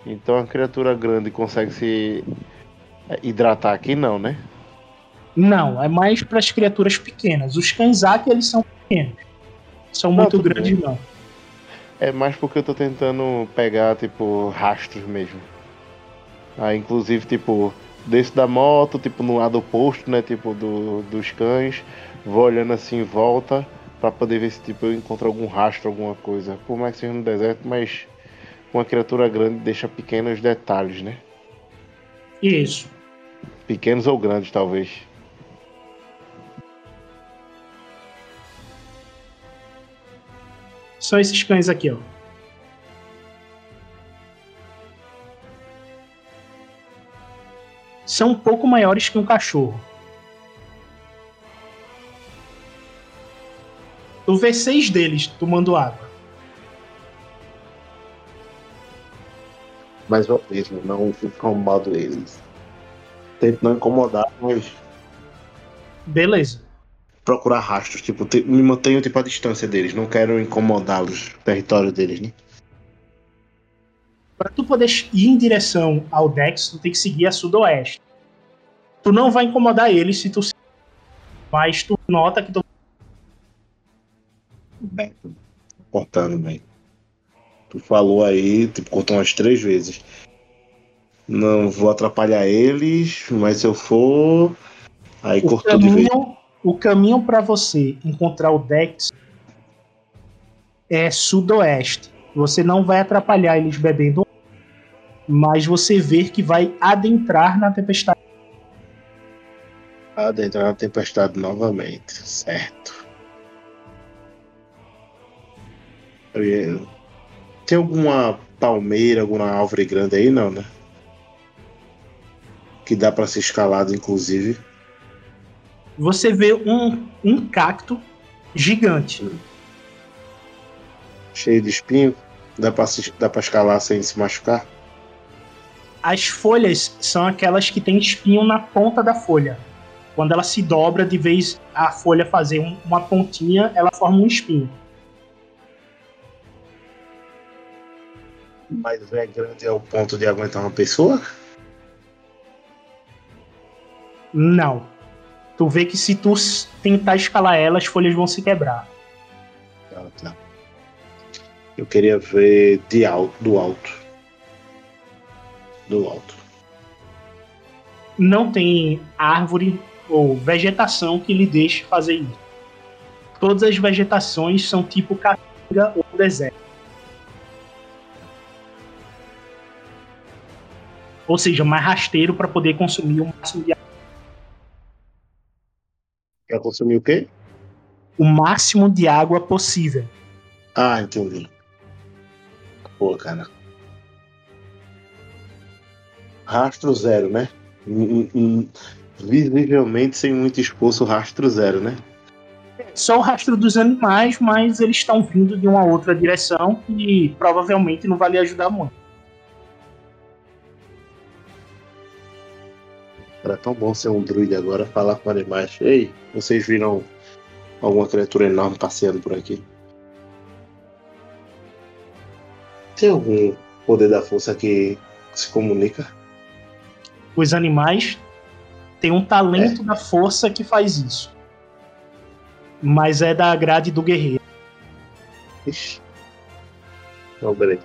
[SPEAKER 4] Então a criatura grande consegue se hidratar aqui não, né?
[SPEAKER 2] Não, é mais para as criaturas pequenas. Os Kanzaki, eles são pequenos. São
[SPEAKER 4] Não,
[SPEAKER 2] muito grandes, não.
[SPEAKER 4] É mais porque eu tô tentando pegar, tipo, rastros mesmo.
[SPEAKER 10] Aí, inclusive, tipo, desço da moto, tipo, no lado oposto, né? Tipo, do, dos cães. Vou olhando assim em volta pra poder ver se, tipo, eu encontro algum rastro, alguma coisa. Por mais que seja no deserto, mas uma criatura grande deixa pequenos detalhes, né?
[SPEAKER 2] Isso.
[SPEAKER 10] Pequenos ou grandes, talvez.
[SPEAKER 2] São esses cães aqui, ó. São um pouco maiores que um cachorro. Tu vê seis deles tomando água.
[SPEAKER 4] Mais uma vez, não incomodo eles. Tento não incomodar, mas
[SPEAKER 2] Beleza.
[SPEAKER 4] procurar rastros. Tipo, me mantenho tipo, à distância deles. Não quero incomodá-los, território deles, né?
[SPEAKER 2] Para tu poder ir em direção ao Dex, tu tem que seguir a sudoeste. Tu não vai incomodar eles se tu. Mas tu nota que tu
[SPEAKER 4] Bem, cortando bem. Tu falou aí, tipo, contou umas três vezes. Não vou atrapalhar eles, mas se eu for. Aí
[SPEAKER 2] o
[SPEAKER 4] cortou de vez.
[SPEAKER 2] caminho, o caminho para você encontrar o Dex é sudoeste. Você não vai atrapalhar eles bebendo, mas você vê que vai adentrar na tempestade.
[SPEAKER 4] Adentrar na tempestade novamente, certo. Tem alguma palmeira, alguma árvore grande aí, não, né? Que dá pra ser escalado, inclusive.
[SPEAKER 2] Você vê um, um cacto gigante.
[SPEAKER 4] Cheio de espinho. Dá pra, dá pra escalar sem se machucar?
[SPEAKER 2] As folhas são aquelas que têm espinho na ponta da folha. Quando ela se dobra, de vez a folha fazer um- uma pontinha, ela forma um espinho.
[SPEAKER 4] Mas é grande ao ponto de aguentar uma pessoa?
[SPEAKER 2] Não. Tu vê que se tu tentar escalar ela, as folhas vão se quebrar.
[SPEAKER 4] Tá, tá. Eu queria ver de alto, do alto. Do alto.
[SPEAKER 2] Não tem árvore ou vegetação que lhe deixe fazer isso. Todas as vegetações são tipo caatinga ou deserto. Ou seja, mais rasteiro para poder consumir o máximo de
[SPEAKER 4] Quer consumir o quê?
[SPEAKER 2] o máximo de água possível.
[SPEAKER 4] Ah, entendi. Pô, cara. Rastro zero, né? Visivelmente sem muito esforço, rastro zero, né?
[SPEAKER 2] Só o rastro dos animais, mas eles estão vindo de uma outra direção e provavelmente não vai lhe ajudar muito.
[SPEAKER 4] Era tão bom ser um druide agora, falar com animais. Ei, vocês viram alguma criatura enorme passeando por aqui? Tem algum poder da força que se comunica?
[SPEAKER 2] Os animais têm um talento da força que faz isso. Mas é da grade do guerreiro.
[SPEAKER 4] Ixi. Não, beleza.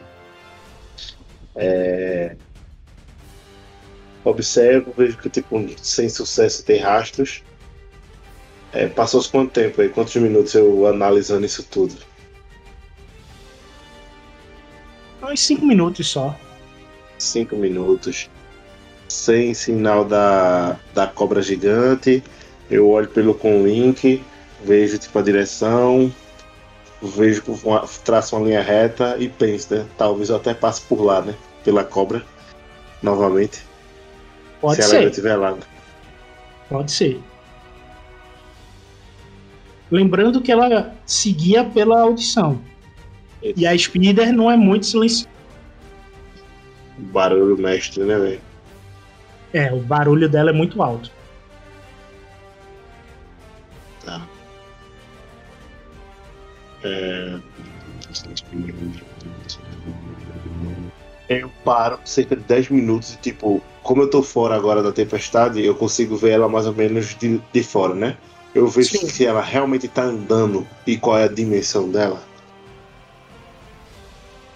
[SPEAKER 4] É... Observo, vejo que tipo, sem sucesso tem rastros. É, Passou-se quanto tempo aí? Quantos minutos eu analisando isso tudo?
[SPEAKER 2] Uns 5 minutos só.
[SPEAKER 4] Cinco minutos. Sem sinal da, da cobra gigante. Eu olho pelo conlink, vejo tipo a direção, vejo uma, traço uma linha reta e penso, né? Talvez eu até passe por lá, né? Pela cobra. Novamente.
[SPEAKER 2] Pode
[SPEAKER 4] se ela
[SPEAKER 2] ser.
[SPEAKER 4] ainda estiver lá.
[SPEAKER 2] Pode ser. Lembrando que ela seguia pela audição. E a Spider não é muito silenciosa.
[SPEAKER 4] Barulho mestre, né, velho?
[SPEAKER 2] É, o barulho dela é muito alto.
[SPEAKER 4] Tá. É... Eu paro cerca de 10 minutos e, tipo, como eu tô fora agora da tempestade, eu consigo ver ela mais ou menos de, de fora, né? Eu vejo
[SPEAKER 2] Sim.
[SPEAKER 4] se ela realmente tá andando e qual é a dimensão dela.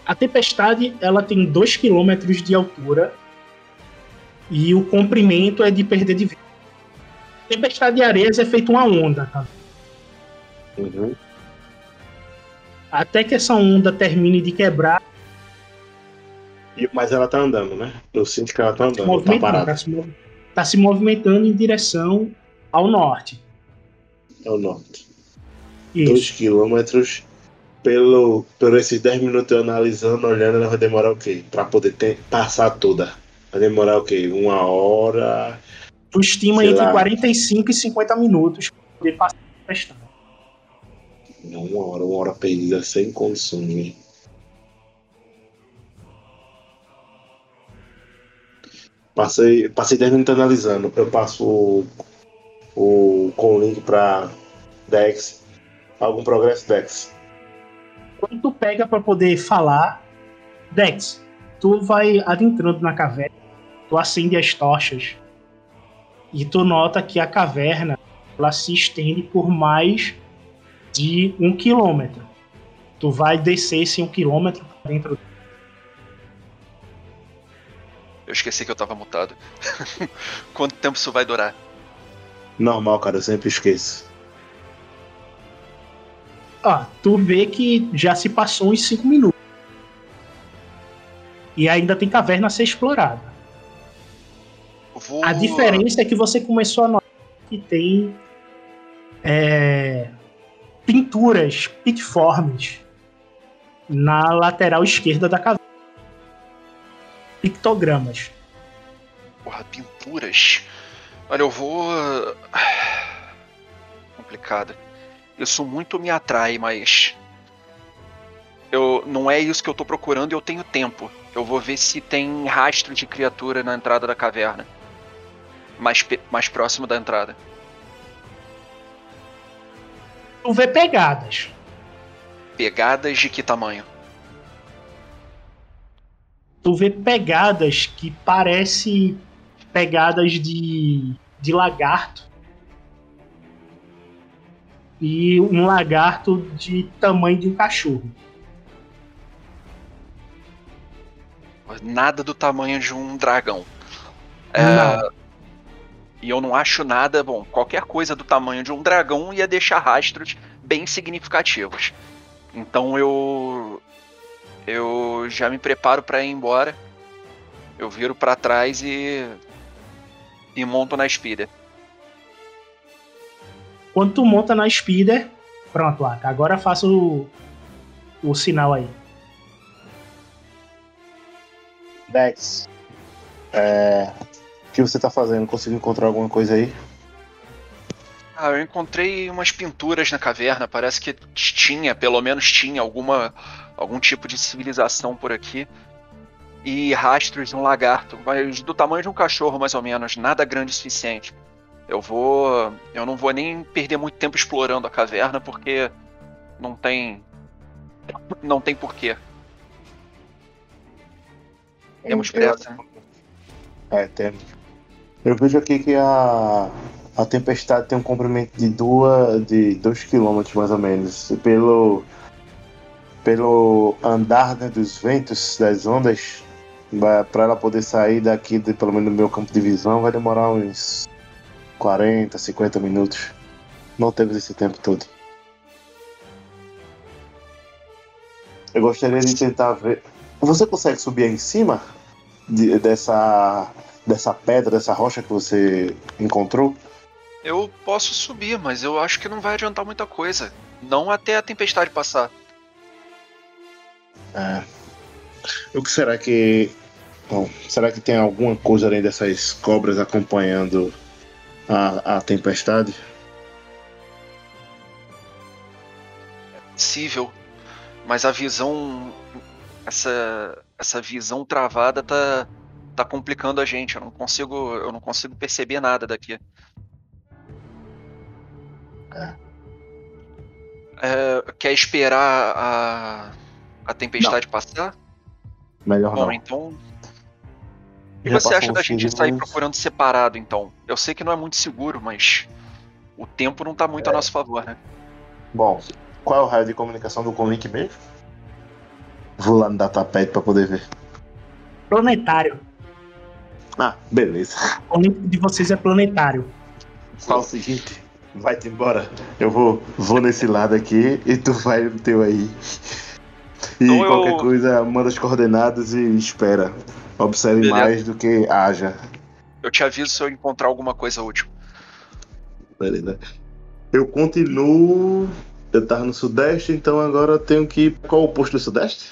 [SPEAKER 2] A tempestade ela tem 2 km de altura E o comprimento é de perder de vista. Tempestade de areias é feito uma onda, tá?
[SPEAKER 4] Uhum.
[SPEAKER 2] Até que essa onda termine de quebrar,
[SPEAKER 4] E- Mas ela tá andando, né? Eu sinto que ela tá
[SPEAKER 2] se
[SPEAKER 4] andando, tá
[SPEAKER 2] movimentando,
[SPEAKER 4] parada.
[SPEAKER 2] tá se, mov- tá se movimentando em direção ao norte.
[SPEAKER 4] É o norte.
[SPEAKER 2] Isso.
[SPEAKER 4] 2 quilômetros. Pelo, por esses 10 minutos eu analisando, olhando, ela vai demorar o quê? Pra poder ter- passar toda. Vai demorar o quê? Uma hora.
[SPEAKER 2] Tu estima entre
[SPEAKER 4] lá.
[SPEAKER 2] 45 e 50 minutos para poder passar a.
[SPEAKER 4] Não, uma hora, uma hora perdida sem consumo. Passei, passei 10 minutos analisando. Eu passo o, o com link pra Dex. Algum progresso, Dex?
[SPEAKER 2] Quando tu pega para poder falar, Dex, tu vai adentrando na caverna, tu acende as tochas e tu nota que a caverna ela se estende por mais de um quilômetro. Tu vai descer esse um quilômetro pra dentro.
[SPEAKER 6] Eu esqueci que eu tava mutado. Quanto tempo isso vai durar?
[SPEAKER 4] Normal, cara, eu sempre esqueço.
[SPEAKER 2] Ó, tu vê que já se passou uns 5 minutos. E ainda tem caverna a ser explorada.
[SPEAKER 6] Vou...
[SPEAKER 2] A diferença é que você começou a notar que tem é, pinturas pictiformes na lateral esquerda da caverna. Pictogramas.
[SPEAKER 6] Porra, pinturas. Olha, eu vou. Complicado. Isso muito me atrai, mas. Eu, não é isso que eu tô procurando e eu tenho tempo. Eu vou ver se tem rastro de criatura na entrada da caverna. Mais, mais próximo da entrada.
[SPEAKER 2] Tu vê pegadas.
[SPEAKER 6] Pegadas de que tamanho?
[SPEAKER 2] Tu vê pegadas que parece pegadas de, de lagarto. E um lagarto de tamanho de um cachorro.
[SPEAKER 6] Nada do tamanho de um dragão. É. E eu não acho nada, bom, qualquer coisa do tamanho de um dragão ia deixar rastros bem significativos. Então eu eu já me preparo pra ir embora. Eu viro pra trás e e monto na speeder.
[SPEAKER 2] Quando tu monta na speeder, pronto, Aka, agora faça o, o sinal aí.
[SPEAKER 4] Dex. É, que você tá fazendo? Conseguiu encontrar alguma coisa aí?
[SPEAKER 6] Ah, eu encontrei umas pinturas na caverna, parece que tinha, pelo menos tinha alguma algum tipo de civilização por aqui. E rastros de um lagarto, mas do tamanho de um cachorro mais ou menos, nada grande o suficiente. Eu vou, eu não vou nem perder muito tempo explorando a caverna porque não tem não tem porquê. Temos pressa. né?
[SPEAKER 4] É, temos. Eu vejo aqui que a, a tempestade tem um comprimento de 2 de dois quilômetros mais ou menos. Pelo, pelo andar né, dos ventos, das ondas, para ela poder sair daqui, de- pelo menos do meu campo de visão, vai demorar uns 40, 50 minutos. Não temos esse tempo todo. Eu gostaria de tentar ver. Você consegue subir em cima de- dessa, dessa pedra, dessa rocha que você encontrou?
[SPEAKER 6] Eu posso subir, mas eu acho que não vai adiantar muita coisa. Não até a tempestade passar.
[SPEAKER 4] É. O que será que. Bom, será que tem alguma coisa além dessas cobras acompanhando a, a tempestade?
[SPEAKER 6] possível, mas a visão essa essa visão travada tá tá complicando a gente. Eu não consigo eu não consigo perceber nada daqui. É, quer esperar a a tempestade passar?
[SPEAKER 4] Melhor
[SPEAKER 6] Bom,
[SPEAKER 4] não.
[SPEAKER 6] então o que
[SPEAKER 4] Já
[SPEAKER 6] você acha da gente
[SPEAKER 4] 15
[SPEAKER 6] sair procurando separado, então? Eu sei que não é muito seguro, mas o tempo não tá muito
[SPEAKER 4] É.
[SPEAKER 6] a nosso favor, né?
[SPEAKER 4] Bom, qual é o raio de comunicação do Conlink mesmo? Vou lá no datapad pra poder ver.
[SPEAKER 2] Planetário.
[SPEAKER 4] Ah, beleza.
[SPEAKER 2] O link de vocês é planetário.
[SPEAKER 4] Fala o seguinte, vai-te embora. Eu vou, vou nesse lado aqui e tu vai no teu aí. E
[SPEAKER 6] Então eu-
[SPEAKER 4] qualquer coisa, manda as coordenadas e espera. Observe
[SPEAKER 6] Beleza.
[SPEAKER 4] mais do que haja.
[SPEAKER 6] Eu te aviso se eu encontrar alguma coisa útil.
[SPEAKER 4] Beleza. Eu continuo. Eu tava no sudeste, então agora eu tenho que ir. Qual o oposto do sudeste?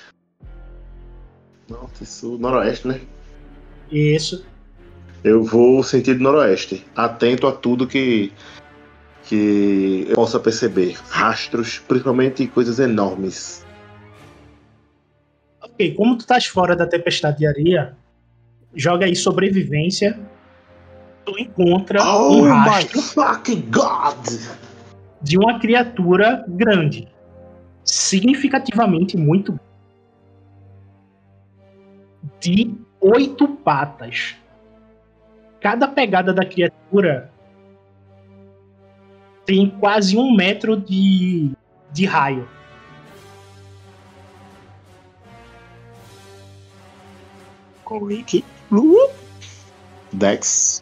[SPEAKER 4] Norte, sul, noroeste, né?
[SPEAKER 2] Isso.
[SPEAKER 4] Eu vou sentido noroeste, atento a tudo que que eu possa perceber, rastros, principalmente coisas enormes.
[SPEAKER 2] Ok, como tu estás fora da tempestade de areia, joga aí sobrevivência. Tu encontra
[SPEAKER 4] Oh
[SPEAKER 2] um rastro
[SPEAKER 4] fucking god!
[SPEAKER 2] de uma criatura grande. Significativamente muito de oito patas. Cada pegada da criatura tem quase um metro de, de raio.
[SPEAKER 4] Corrique. Dex.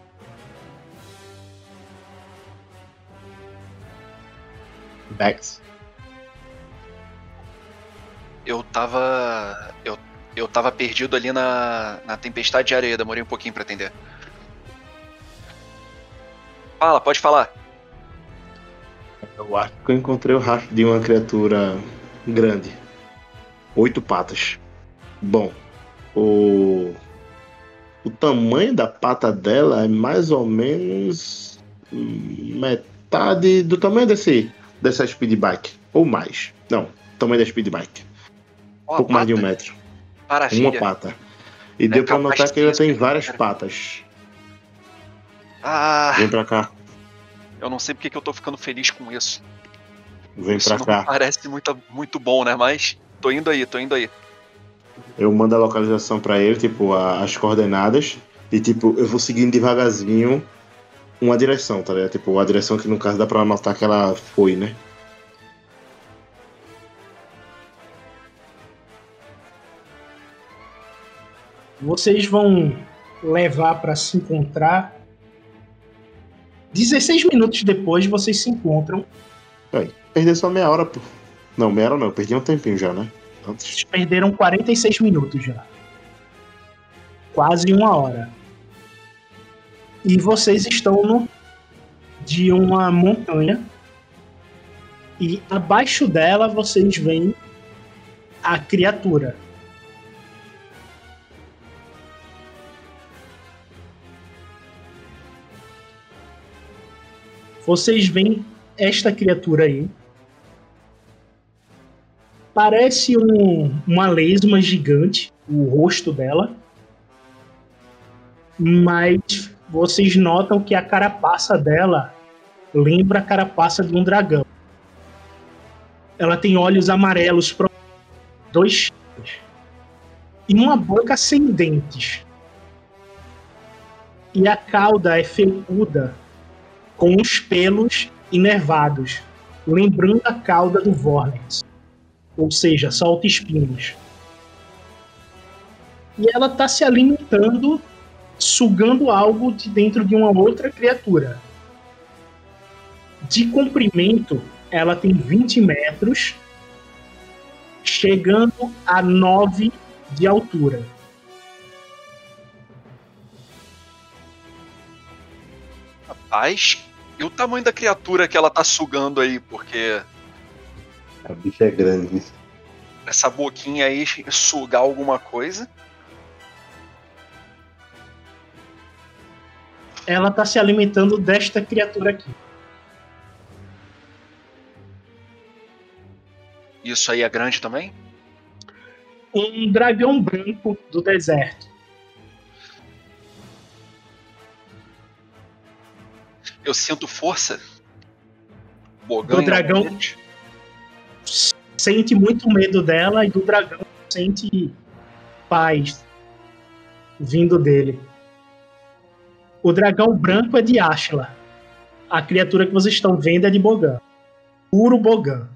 [SPEAKER 4] Dex.
[SPEAKER 6] Eu tava. Eu, eu tava perdido ali na, na tempestade de areia, demorei um pouquinho pra atender. Fala, pode falar.
[SPEAKER 4] Eu acho que eu encontrei o rastro de uma criatura grande. Oito patas. Bom, o. O tamanho da pata dela é mais ou menos metade do tamanho desse dessa speed bike. Ou mais. Não, tamanho da speed bike.
[SPEAKER 6] Ó,
[SPEAKER 4] Um pouco mais de um
[SPEAKER 6] pata.
[SPEAKER 4] metro.
[SPEAKER 6] Maravilha.
[SPEAKER 4] Uma pata. E
[SPEAKER 6] É
[SPEAKER 4] deu pra notar que ela tem várias
[SPEAKER 6] cara.
[SPEAKER 4] patas.
[SPEAKER 6] Ah,
[SPEAKER 4] Vem pra cá.
[SPEAKER 6] Eu não sei porque que eu tô ficando feliz com isso.
[SPEAKER 4] Vem
[SPEAKER 6] Isso
[SPEAKER 4] pra
[SPEAKER 6] não
[SPEAKER 4] cá.
[SPEAKER 6] parece muito, muito bom, né? Mas tô indo aí, tô indo aí.
[SPEAKER 4] Eu mando a localização pra ele, tipo, a- as coordenadas. E, tipo, eu vou seguindo devagarzinho uma direção, tá ligado? Tipo, a direção que no caso dá pra notar que ela foi, né?
[SPEAKER 2] Vocês vão levar para se encontrar. 16 minutos depois vocês se encontram.
[SPEAKER 4] Perder só meia hora, pô. Não, meia hora não, perdi um tempinho já, né? Antes.
[SPEAKER 2] Vocês perderam 46 minutos já. Quase uma hora. E vocês estão no de uma montanha. E abaixo dela vocês veem a criatura. Vocês veem esta criatura aí. Parece um, uma lesma gigante, o rosto dela. Mas vocês notam que a carapaça dela lembra a carapaça de um dragão. Ela tem olhos amarelos, dois e uma boca sem dentes. E a cauda é felpuda, com os pelos inervados, lembrando a cauda do Vornex ou seja, solta espinhos. E ela está se alimentando, sugando algo de dentro de uma outra criatura. De comprimento, ela tem 20 metros, chegando a 9 de altura.
[SPEAKER 6] Rapaz, e o tamanho da criatura que ela tá sugando aí? Porque
[SPEAKER 4] A bicha é grande.
[SPEAKER 6] essa boquinha aí sugar alguma coisa.
[SPEAKER 2] Ela está se alimentando desta criatura aqui.
[SPEAKER 6] Isso aí é grande também?
[SPEAKER 2] Um dragão branco do deserto.
[SPEAKER 6] Eu sinto força.
[SPEAKER 2] Do
[SPEAKER 6] em
[SPEAKER 2] dragão? sente muito medo dela e do dragão sente paz vindo dele. O dragão branco é de Ashla. A criatura que vocês estão vendo é de Bogan. Puro Bogan.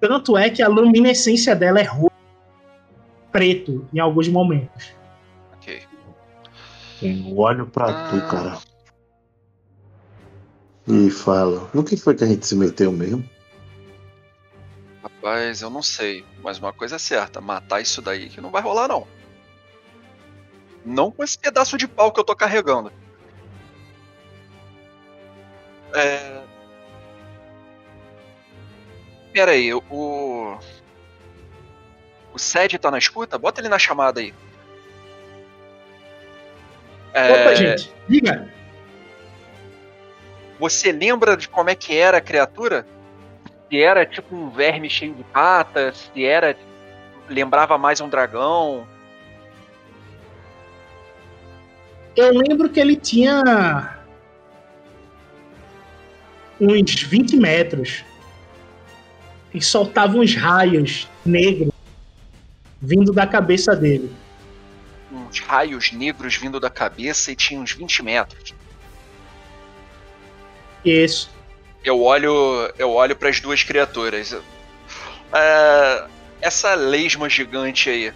[SPEAKER 2] Tanto é que a luminescência dela é roxo, preto em alguns momentos.
[SPEAKER 4] Eu olho pra tu,
[SPEAKER 6] Ah.
[SPEAKER 4] cara. E falo, no que foi que a gente se meteu mesmo?
[SPEAKER 6] Rapaz, eu não sei. Mas uma coisa é certa: matar isso daí que não vai rolar, não. Não com esse pedaço de pau que eu tô carregando. É. Pera aí, o. O Sed tá na escuta? Bota ele na chamada aí. É,
[SPEAKER 2] Opa, gente, diga.
[SPEAKER 6] Você lembra de como é que era a criatura? Se era tipo um verme cheio de patas, se era. lembrava mais um dragão.
[SPEAKER 2] Eu lembro que ele tinha uns 20 metros e soltava uns raios negros vindo da cabeça dele.
[SPEAKER 6] Uns raios negros vindo da cabeça e tinha uns 20 metros.
[SPEAKER 2] Isso.
[SPEAKER 6] Eu olho, eu olho para as duas criaturas. É, essa lesma gigante aí,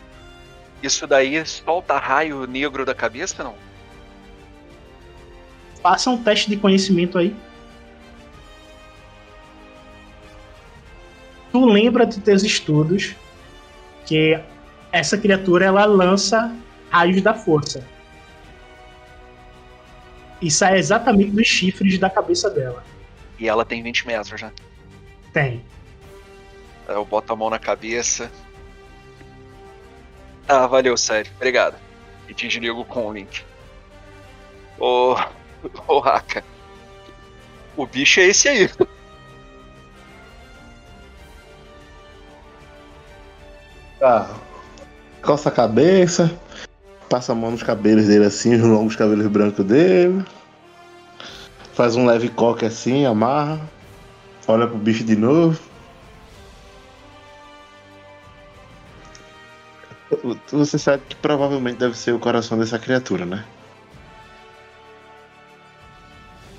[SPEAKER 6] isso daí solta raio negro da cabeça, não?
[SPEAKER 2] Faça um teste de conhecimento aí. Tu lembra dos teus estudos que essa criatura ela lança raios da força. E sai exatamente dos chifres da cabeça dela.
[SPEAKER 6] E ela tem 20 metros, né?
[SPEAKER 2] Tem.
[SPEAKER 6] Eu boto a mão na cabeça. Ah, valeu, sério. Obrigado. E te desligo com o link. Ô. Ô, Raka. O bicho é esse aí.
[SPEAKER 4] Tá. Coça a cabeça, passa a mão nos cabelos dele assim, os longos cabelos brancos dele. Faz um leve coque assim, amarra. Olha pro bicho de novo. Você sabe que provavelmente deve ser o coração dessa criatura, né?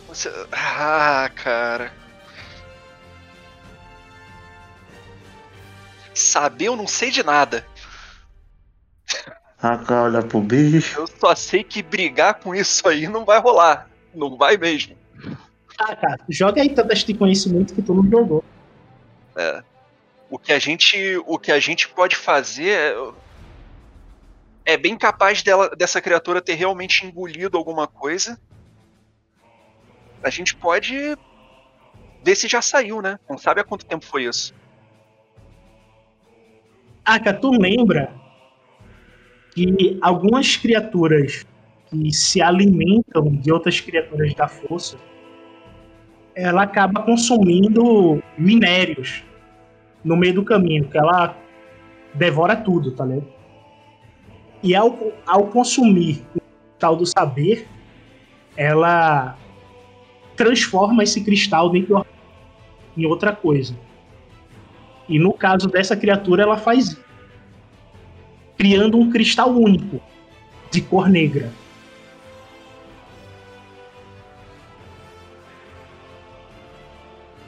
[SPEAKER 6] Você... Ah, cara. Saber eu não sei de nada.
[SPEAKER 4] Aka olha pro bicho.
[SPEAKER 6] Eu só sei que brigar com isso aí não vai rolar. Não vai mesmo.
[SPEAKER 2] Ah, cara, joga aí teste de conhecimento que tu não jogou.
[SPEAKER 6] É. O que a gente, o que a gente pode fazer é, é bem capaz dela, dessa criatura ter realmente engolido alguma coisa. A gente pode ver se já saiu, né? Não sabe há quanto tempo foi isso.
[SPEAKER 2] Aka, tu lembra que algumas criaturas que se alimentam de outras criaturas da força, ela acaba consumindo minérios no meio do caminho, que ela devora tudo, tá ligado? E ao, ao consumir o tal do saber, ela transforma esse cristal dentro em outra coisa. E no caso dessa criatura, ela faz isso, criando um cristal único de cor negra.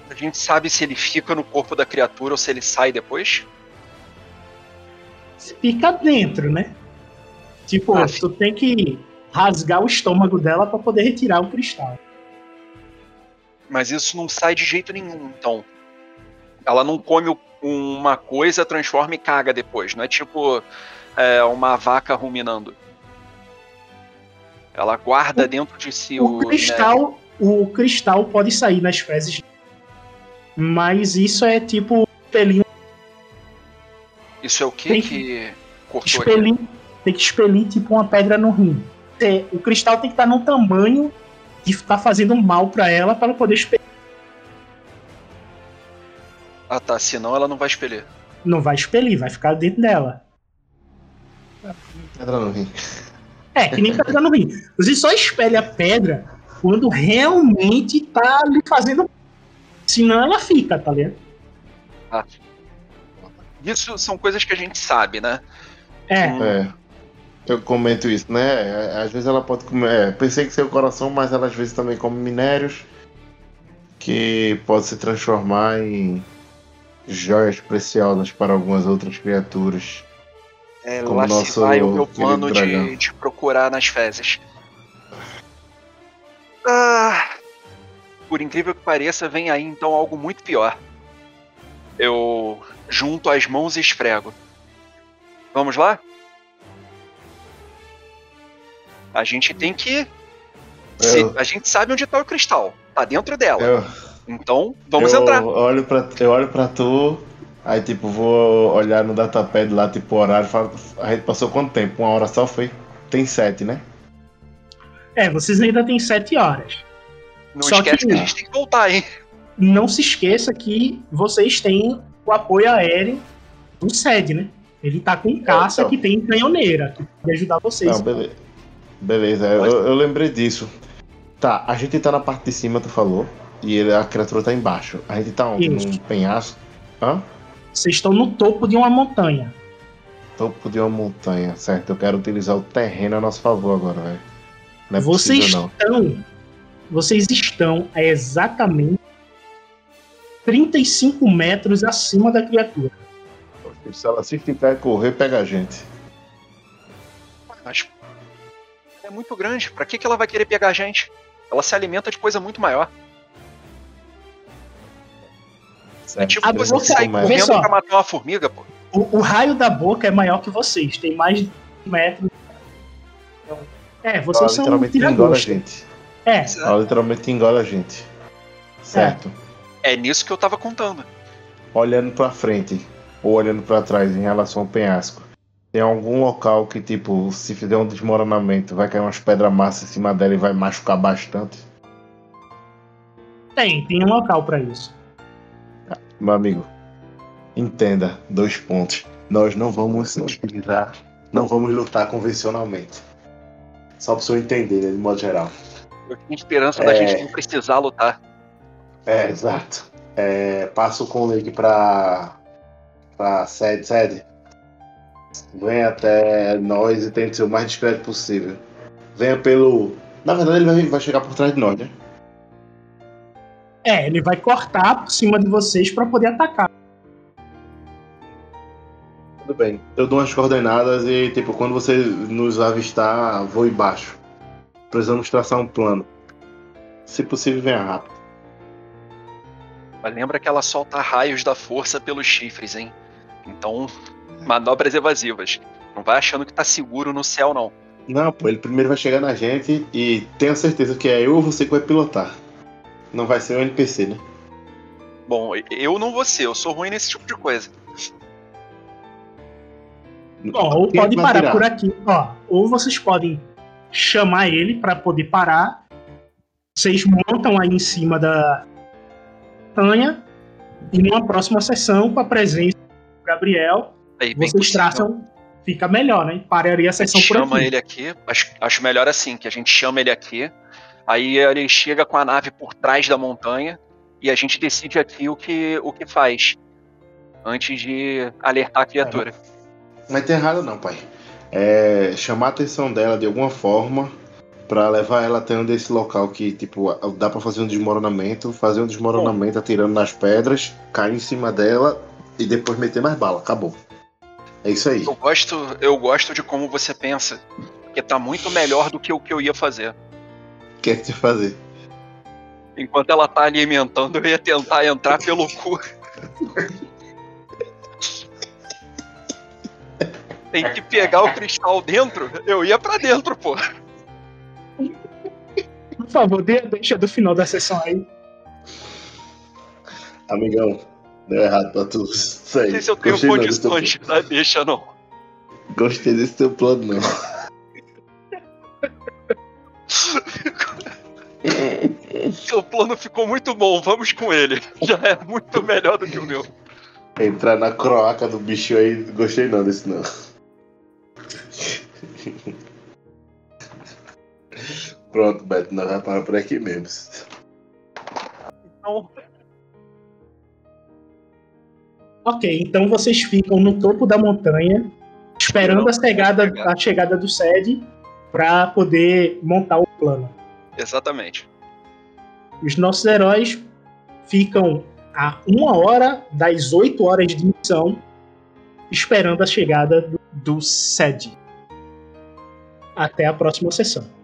[SPEAKER 6] A gente sabe se ele fica no corpo da criatura ou se ele sai depois.
[SPEAKER 2] Fica dentro, né? Tipo,
[SPEAKER 6] Ah,
[SPEAKER 2] tu tem que rasgar o estômago dela para poder retirar o cristal.
[SPEAKER 6] Mas isso não sai de jeito nenhum, então. Ela não come uma coisa, transforma e caga depois. Não é tipo é, uma vaca ruminando. Ela guarda dentro de si
[SPEAKER 2] O
[SPEAKER 6] o.
[SPEAKER 2] cristal, o cristal pode sair nas fezes, mas isso é tipo pelinho,
[SPEAKER 6] Isso é o que
[SPEAKER 2] Tem
[SPEAKER 6] que aqui?
[SPEAKER 2] expelir, tem que expelir tipo uma pedra no rim. É, O cristal tem que estar no tamanho de estar fazendo mal para ela para ela poder expelir.
[SPEAKER 6] Ah tá, senão ela não vai expelir.
[SPEAKER 2] Não vai expelir, vai ficar dentro dela.
[SPEAKER 4] Pedra no rim.
[SPEAKER 2] É, que nem pedra no rim. Você só espelha a pedra quando realmente tá ali fazendo. Senão ela fica, tá ligado?
[SPEAKER 6] Isso são coisas que a gente sabe, né?
[SPEAKER 2] É,
[SPEAKER 6] Hum,
[SPEAKER 4] É. Eu comento isso, né? Às vezes ela pode comer. É, pensei que seria o coração, mas ela às vezes também come minérios que pode se transformar em joias preciosas para algumas outras criaturas.
[SPEAKER 6] É,
[SPEAKER 4] como
[SPEAKER 6] lá se vai o meu plano de, de procurar nas fezes. Ah, por incrível que pareça, vem aí então algo muito pior. Eu junto as mãos e esfrego. Vamos lá? A gente tem que.
[SPEAKER 4] Eu-
[SPEAKER 6] a gente sabe onde tá o cristal. Tá dentro dela.
[SPEAKER 4] Eu,
[SPEAKER 6] Então, vamos
[SPEAKER 4] eu
[SPEAKER 6] entrar.
[SPEAKER 4] Olho pra, eu olho pra tu, aí tipo, vou olhar no datapad lá, tipo, o horário. falo, A gente passou quanto tempo? Uma hora só foi? Tem sete, né?
[SPEAKER 2] É, vocês ainda têm sete horas.
[SPEAKER 6] Não
[SPEAKER 2] só
[SPEAKER 6] esquece
[SPEAKER 2] que-
[SPEAKER 6] que... a gente tem que voltar, hein?
[SPEAKER 2] Não se esqueça que vocês têm o apoio aéreo do SED, né? Ele tá com caça
[SPEAKER 4] então.
[SPEAKER 2] que tem canhoneira, que pode ajudar vocês.
[SPEAKER 4] Não, beleza. Beleza, eu, eu lembrei disso. Tá, a gente tá na parte de cima, tu falou. E ele- a criatura tá embaixo. A gente tá onde?
[SPEAKER 2] Isso.
[SPEAKER 4] Num penhasco? Hã?
[SPEAKER 2] Vocês estão no topo de uma montanha.
[SPEAKER 4] Topo de uma montanha, certo? Eu quero utilizar o terreno a nosso favor agora, velho. Não é
[SPEAKER 2] vocês
[SPEAKER 4] possível, não.
[SPEAKER 2] estão. Vocês estão a exatamente 35 metros acima da criatura.
[SPEAKER 4] Se ela se ficar e correr, pega a gente.
[SPEAKER 6] Mas é muito grande. Pra que, que ela vai querer pegar a gente? Ela se alimenta de coisa muito maior. É tipo
[SPEAKER 2] A boca-
[SPEAKER 6] sair
[SPEAKER 2] vê
[SPEAKER 6] correndo
[SPEAKER 2] só.
[SPEAKER 6] pra matar uma formiga, pô.
[SPEAKER 2] O, o raio da boca é maior que vocês, tem mais de um metro. Então, É,
[SPEAKER 4] Ela
[SPEAKER 2] vocês são
[SPEAKER 4] literalmente engole a gente.
[SPEAKER 2] É,
[SPEAKER 4] Ela literalmente engole a gente. Certo.
[SPEAKER 6] É nisso que eu tava contando.
[SPEAKER 4] Olhando pra frente ou olhando pra trás em relação ao penhasco. Tem algum local que, tipo, se fizer um desmoronamento, vai cair umas pedras massas em cima dela e vai machucar bastante?
[SPEAKER 2] tem, tem um local pra isso.
[SPEAKER 4] Meu amigo, entenda, dois pontos. Nós não vamos utilizar, não vamos lutar convencionalmente. Só pra você entender, né, de modo geral.
[SPEAKER 6] Eu tinha esperança da
[SPEAKER 4] É.
[SPEAKER 6] gente não precisar lutar.
[SPEAKER 4] É, exato. É, passo com o link pra, pra sede, sede. Vem até nós e tente ser o mais discreto possível. Venha pelo. Na verdade, ele vai, vai chegar por trás de nós, né?
[SPEAKER 2] É, ele vai cortar por cima de vocês pra poder atacar.
[SPEAKER 4] Tudo bem. Eu dou umas coordenadas e, tipo, quando você nos avistar, vou embaixo. Precisamos traçar um plano. Se possível, venha rápido.
[SPEAKER 6] Mas lembra que ela solta raios da força pelos chifres, hein? Então, manobras evasivas. Não vai achando que tá seguro no céu, não.
[SPEAKER 4] Não, pô, ele primeiro vai chegar na gente e tenha certeza que é eu ou você que vai pilotar. Não vai ser o NPC, né?
[SPEAKER 6] Bom, eu não vou ser, eu sou ruim nesse tipo de coisa.
[SPEAKER 2] Ó, ou pode parar
[SPEAKER 4] tirar?
[SPEAKER 2] por aqui, ó. Ou vocês podem chamar ele pra poder parar. Vocês montam aí em cima da montanha e numa próxima sessão com a presença do Gabriel, vocês
[SPEAKER 6] possível.
[SPEAKER 2] traçam, fica melhor, né? Pararia a
[SPEAKER 6] A
[SPEAKER 2] sessão
[SPEAKER 6] gente
[SPEAKER 2] por
[SPEAKER 6] chama
[SPEAKER 2] aqui.
[SPEAKER 6] ele aqui, acho, acho melhor assim, que a gente chama ele aqui, aí ele chega com a nave por trás da montanha e a gente decide aqui o que, o que faz antes de alertar a criatura.
[SPEAKER 4] Não tem errado não, pai. É chamar a atenção dela de alguma forma pra levar ela até um desse local que, tipo, dá pra fazer um desmoronamento, fazer um desmoronamento atirando nas pedras, cair em cima dela e depois meter mais bala. Acabou. É isso aí.
[SPEAKER 6] Eu gosto, eu gosto de como você pensa, porque tá muito melhor do que o que eu ia fazer.
[SPEAKER 4] O que é que você fazer?
[SPEAKER 6] Enquanto ela tá alimentando, eu ia tentar entrar pelo cu. Tem que pegar o cristal dentro, eu ia pra dentro, pô.
[SPEAKER 2] Por favor, dê a deixa do final da sessão aí.
[SPEAKER 4] Amigão, deu errado pra tu. Isso aí.
[SPEAKER 6] Não sei se eu tenho
[SPEAKER 4] Gostei não desse teu
[SPEAKER 6] condições, tá? Deixa não.
[SPEAKER 4] Gostei desse teu plano, não.
[SPEAKER 6] Seu plano ficou muito bom, vamos com ele. Já é muito melhor do que o meu.
[SPEAKER 4] Entrar na croaca do bicho aí, gostei não desse não. Pronto, Beto, nós vamos parar por aqui mesmo.
[SPEAKER 6] Então,
[SPEAKER 2] Ok, então vocês ficam no topo da montanha, esperando a chegada, a chegada do SED para poder montar o plano.
[SPEAKER 6] Exatamente.
[SPEAKER 2] Os nossos heróis ficam a uma hora das oito horas de missão, esperando a chegada do, SED. Até a próxima sessão.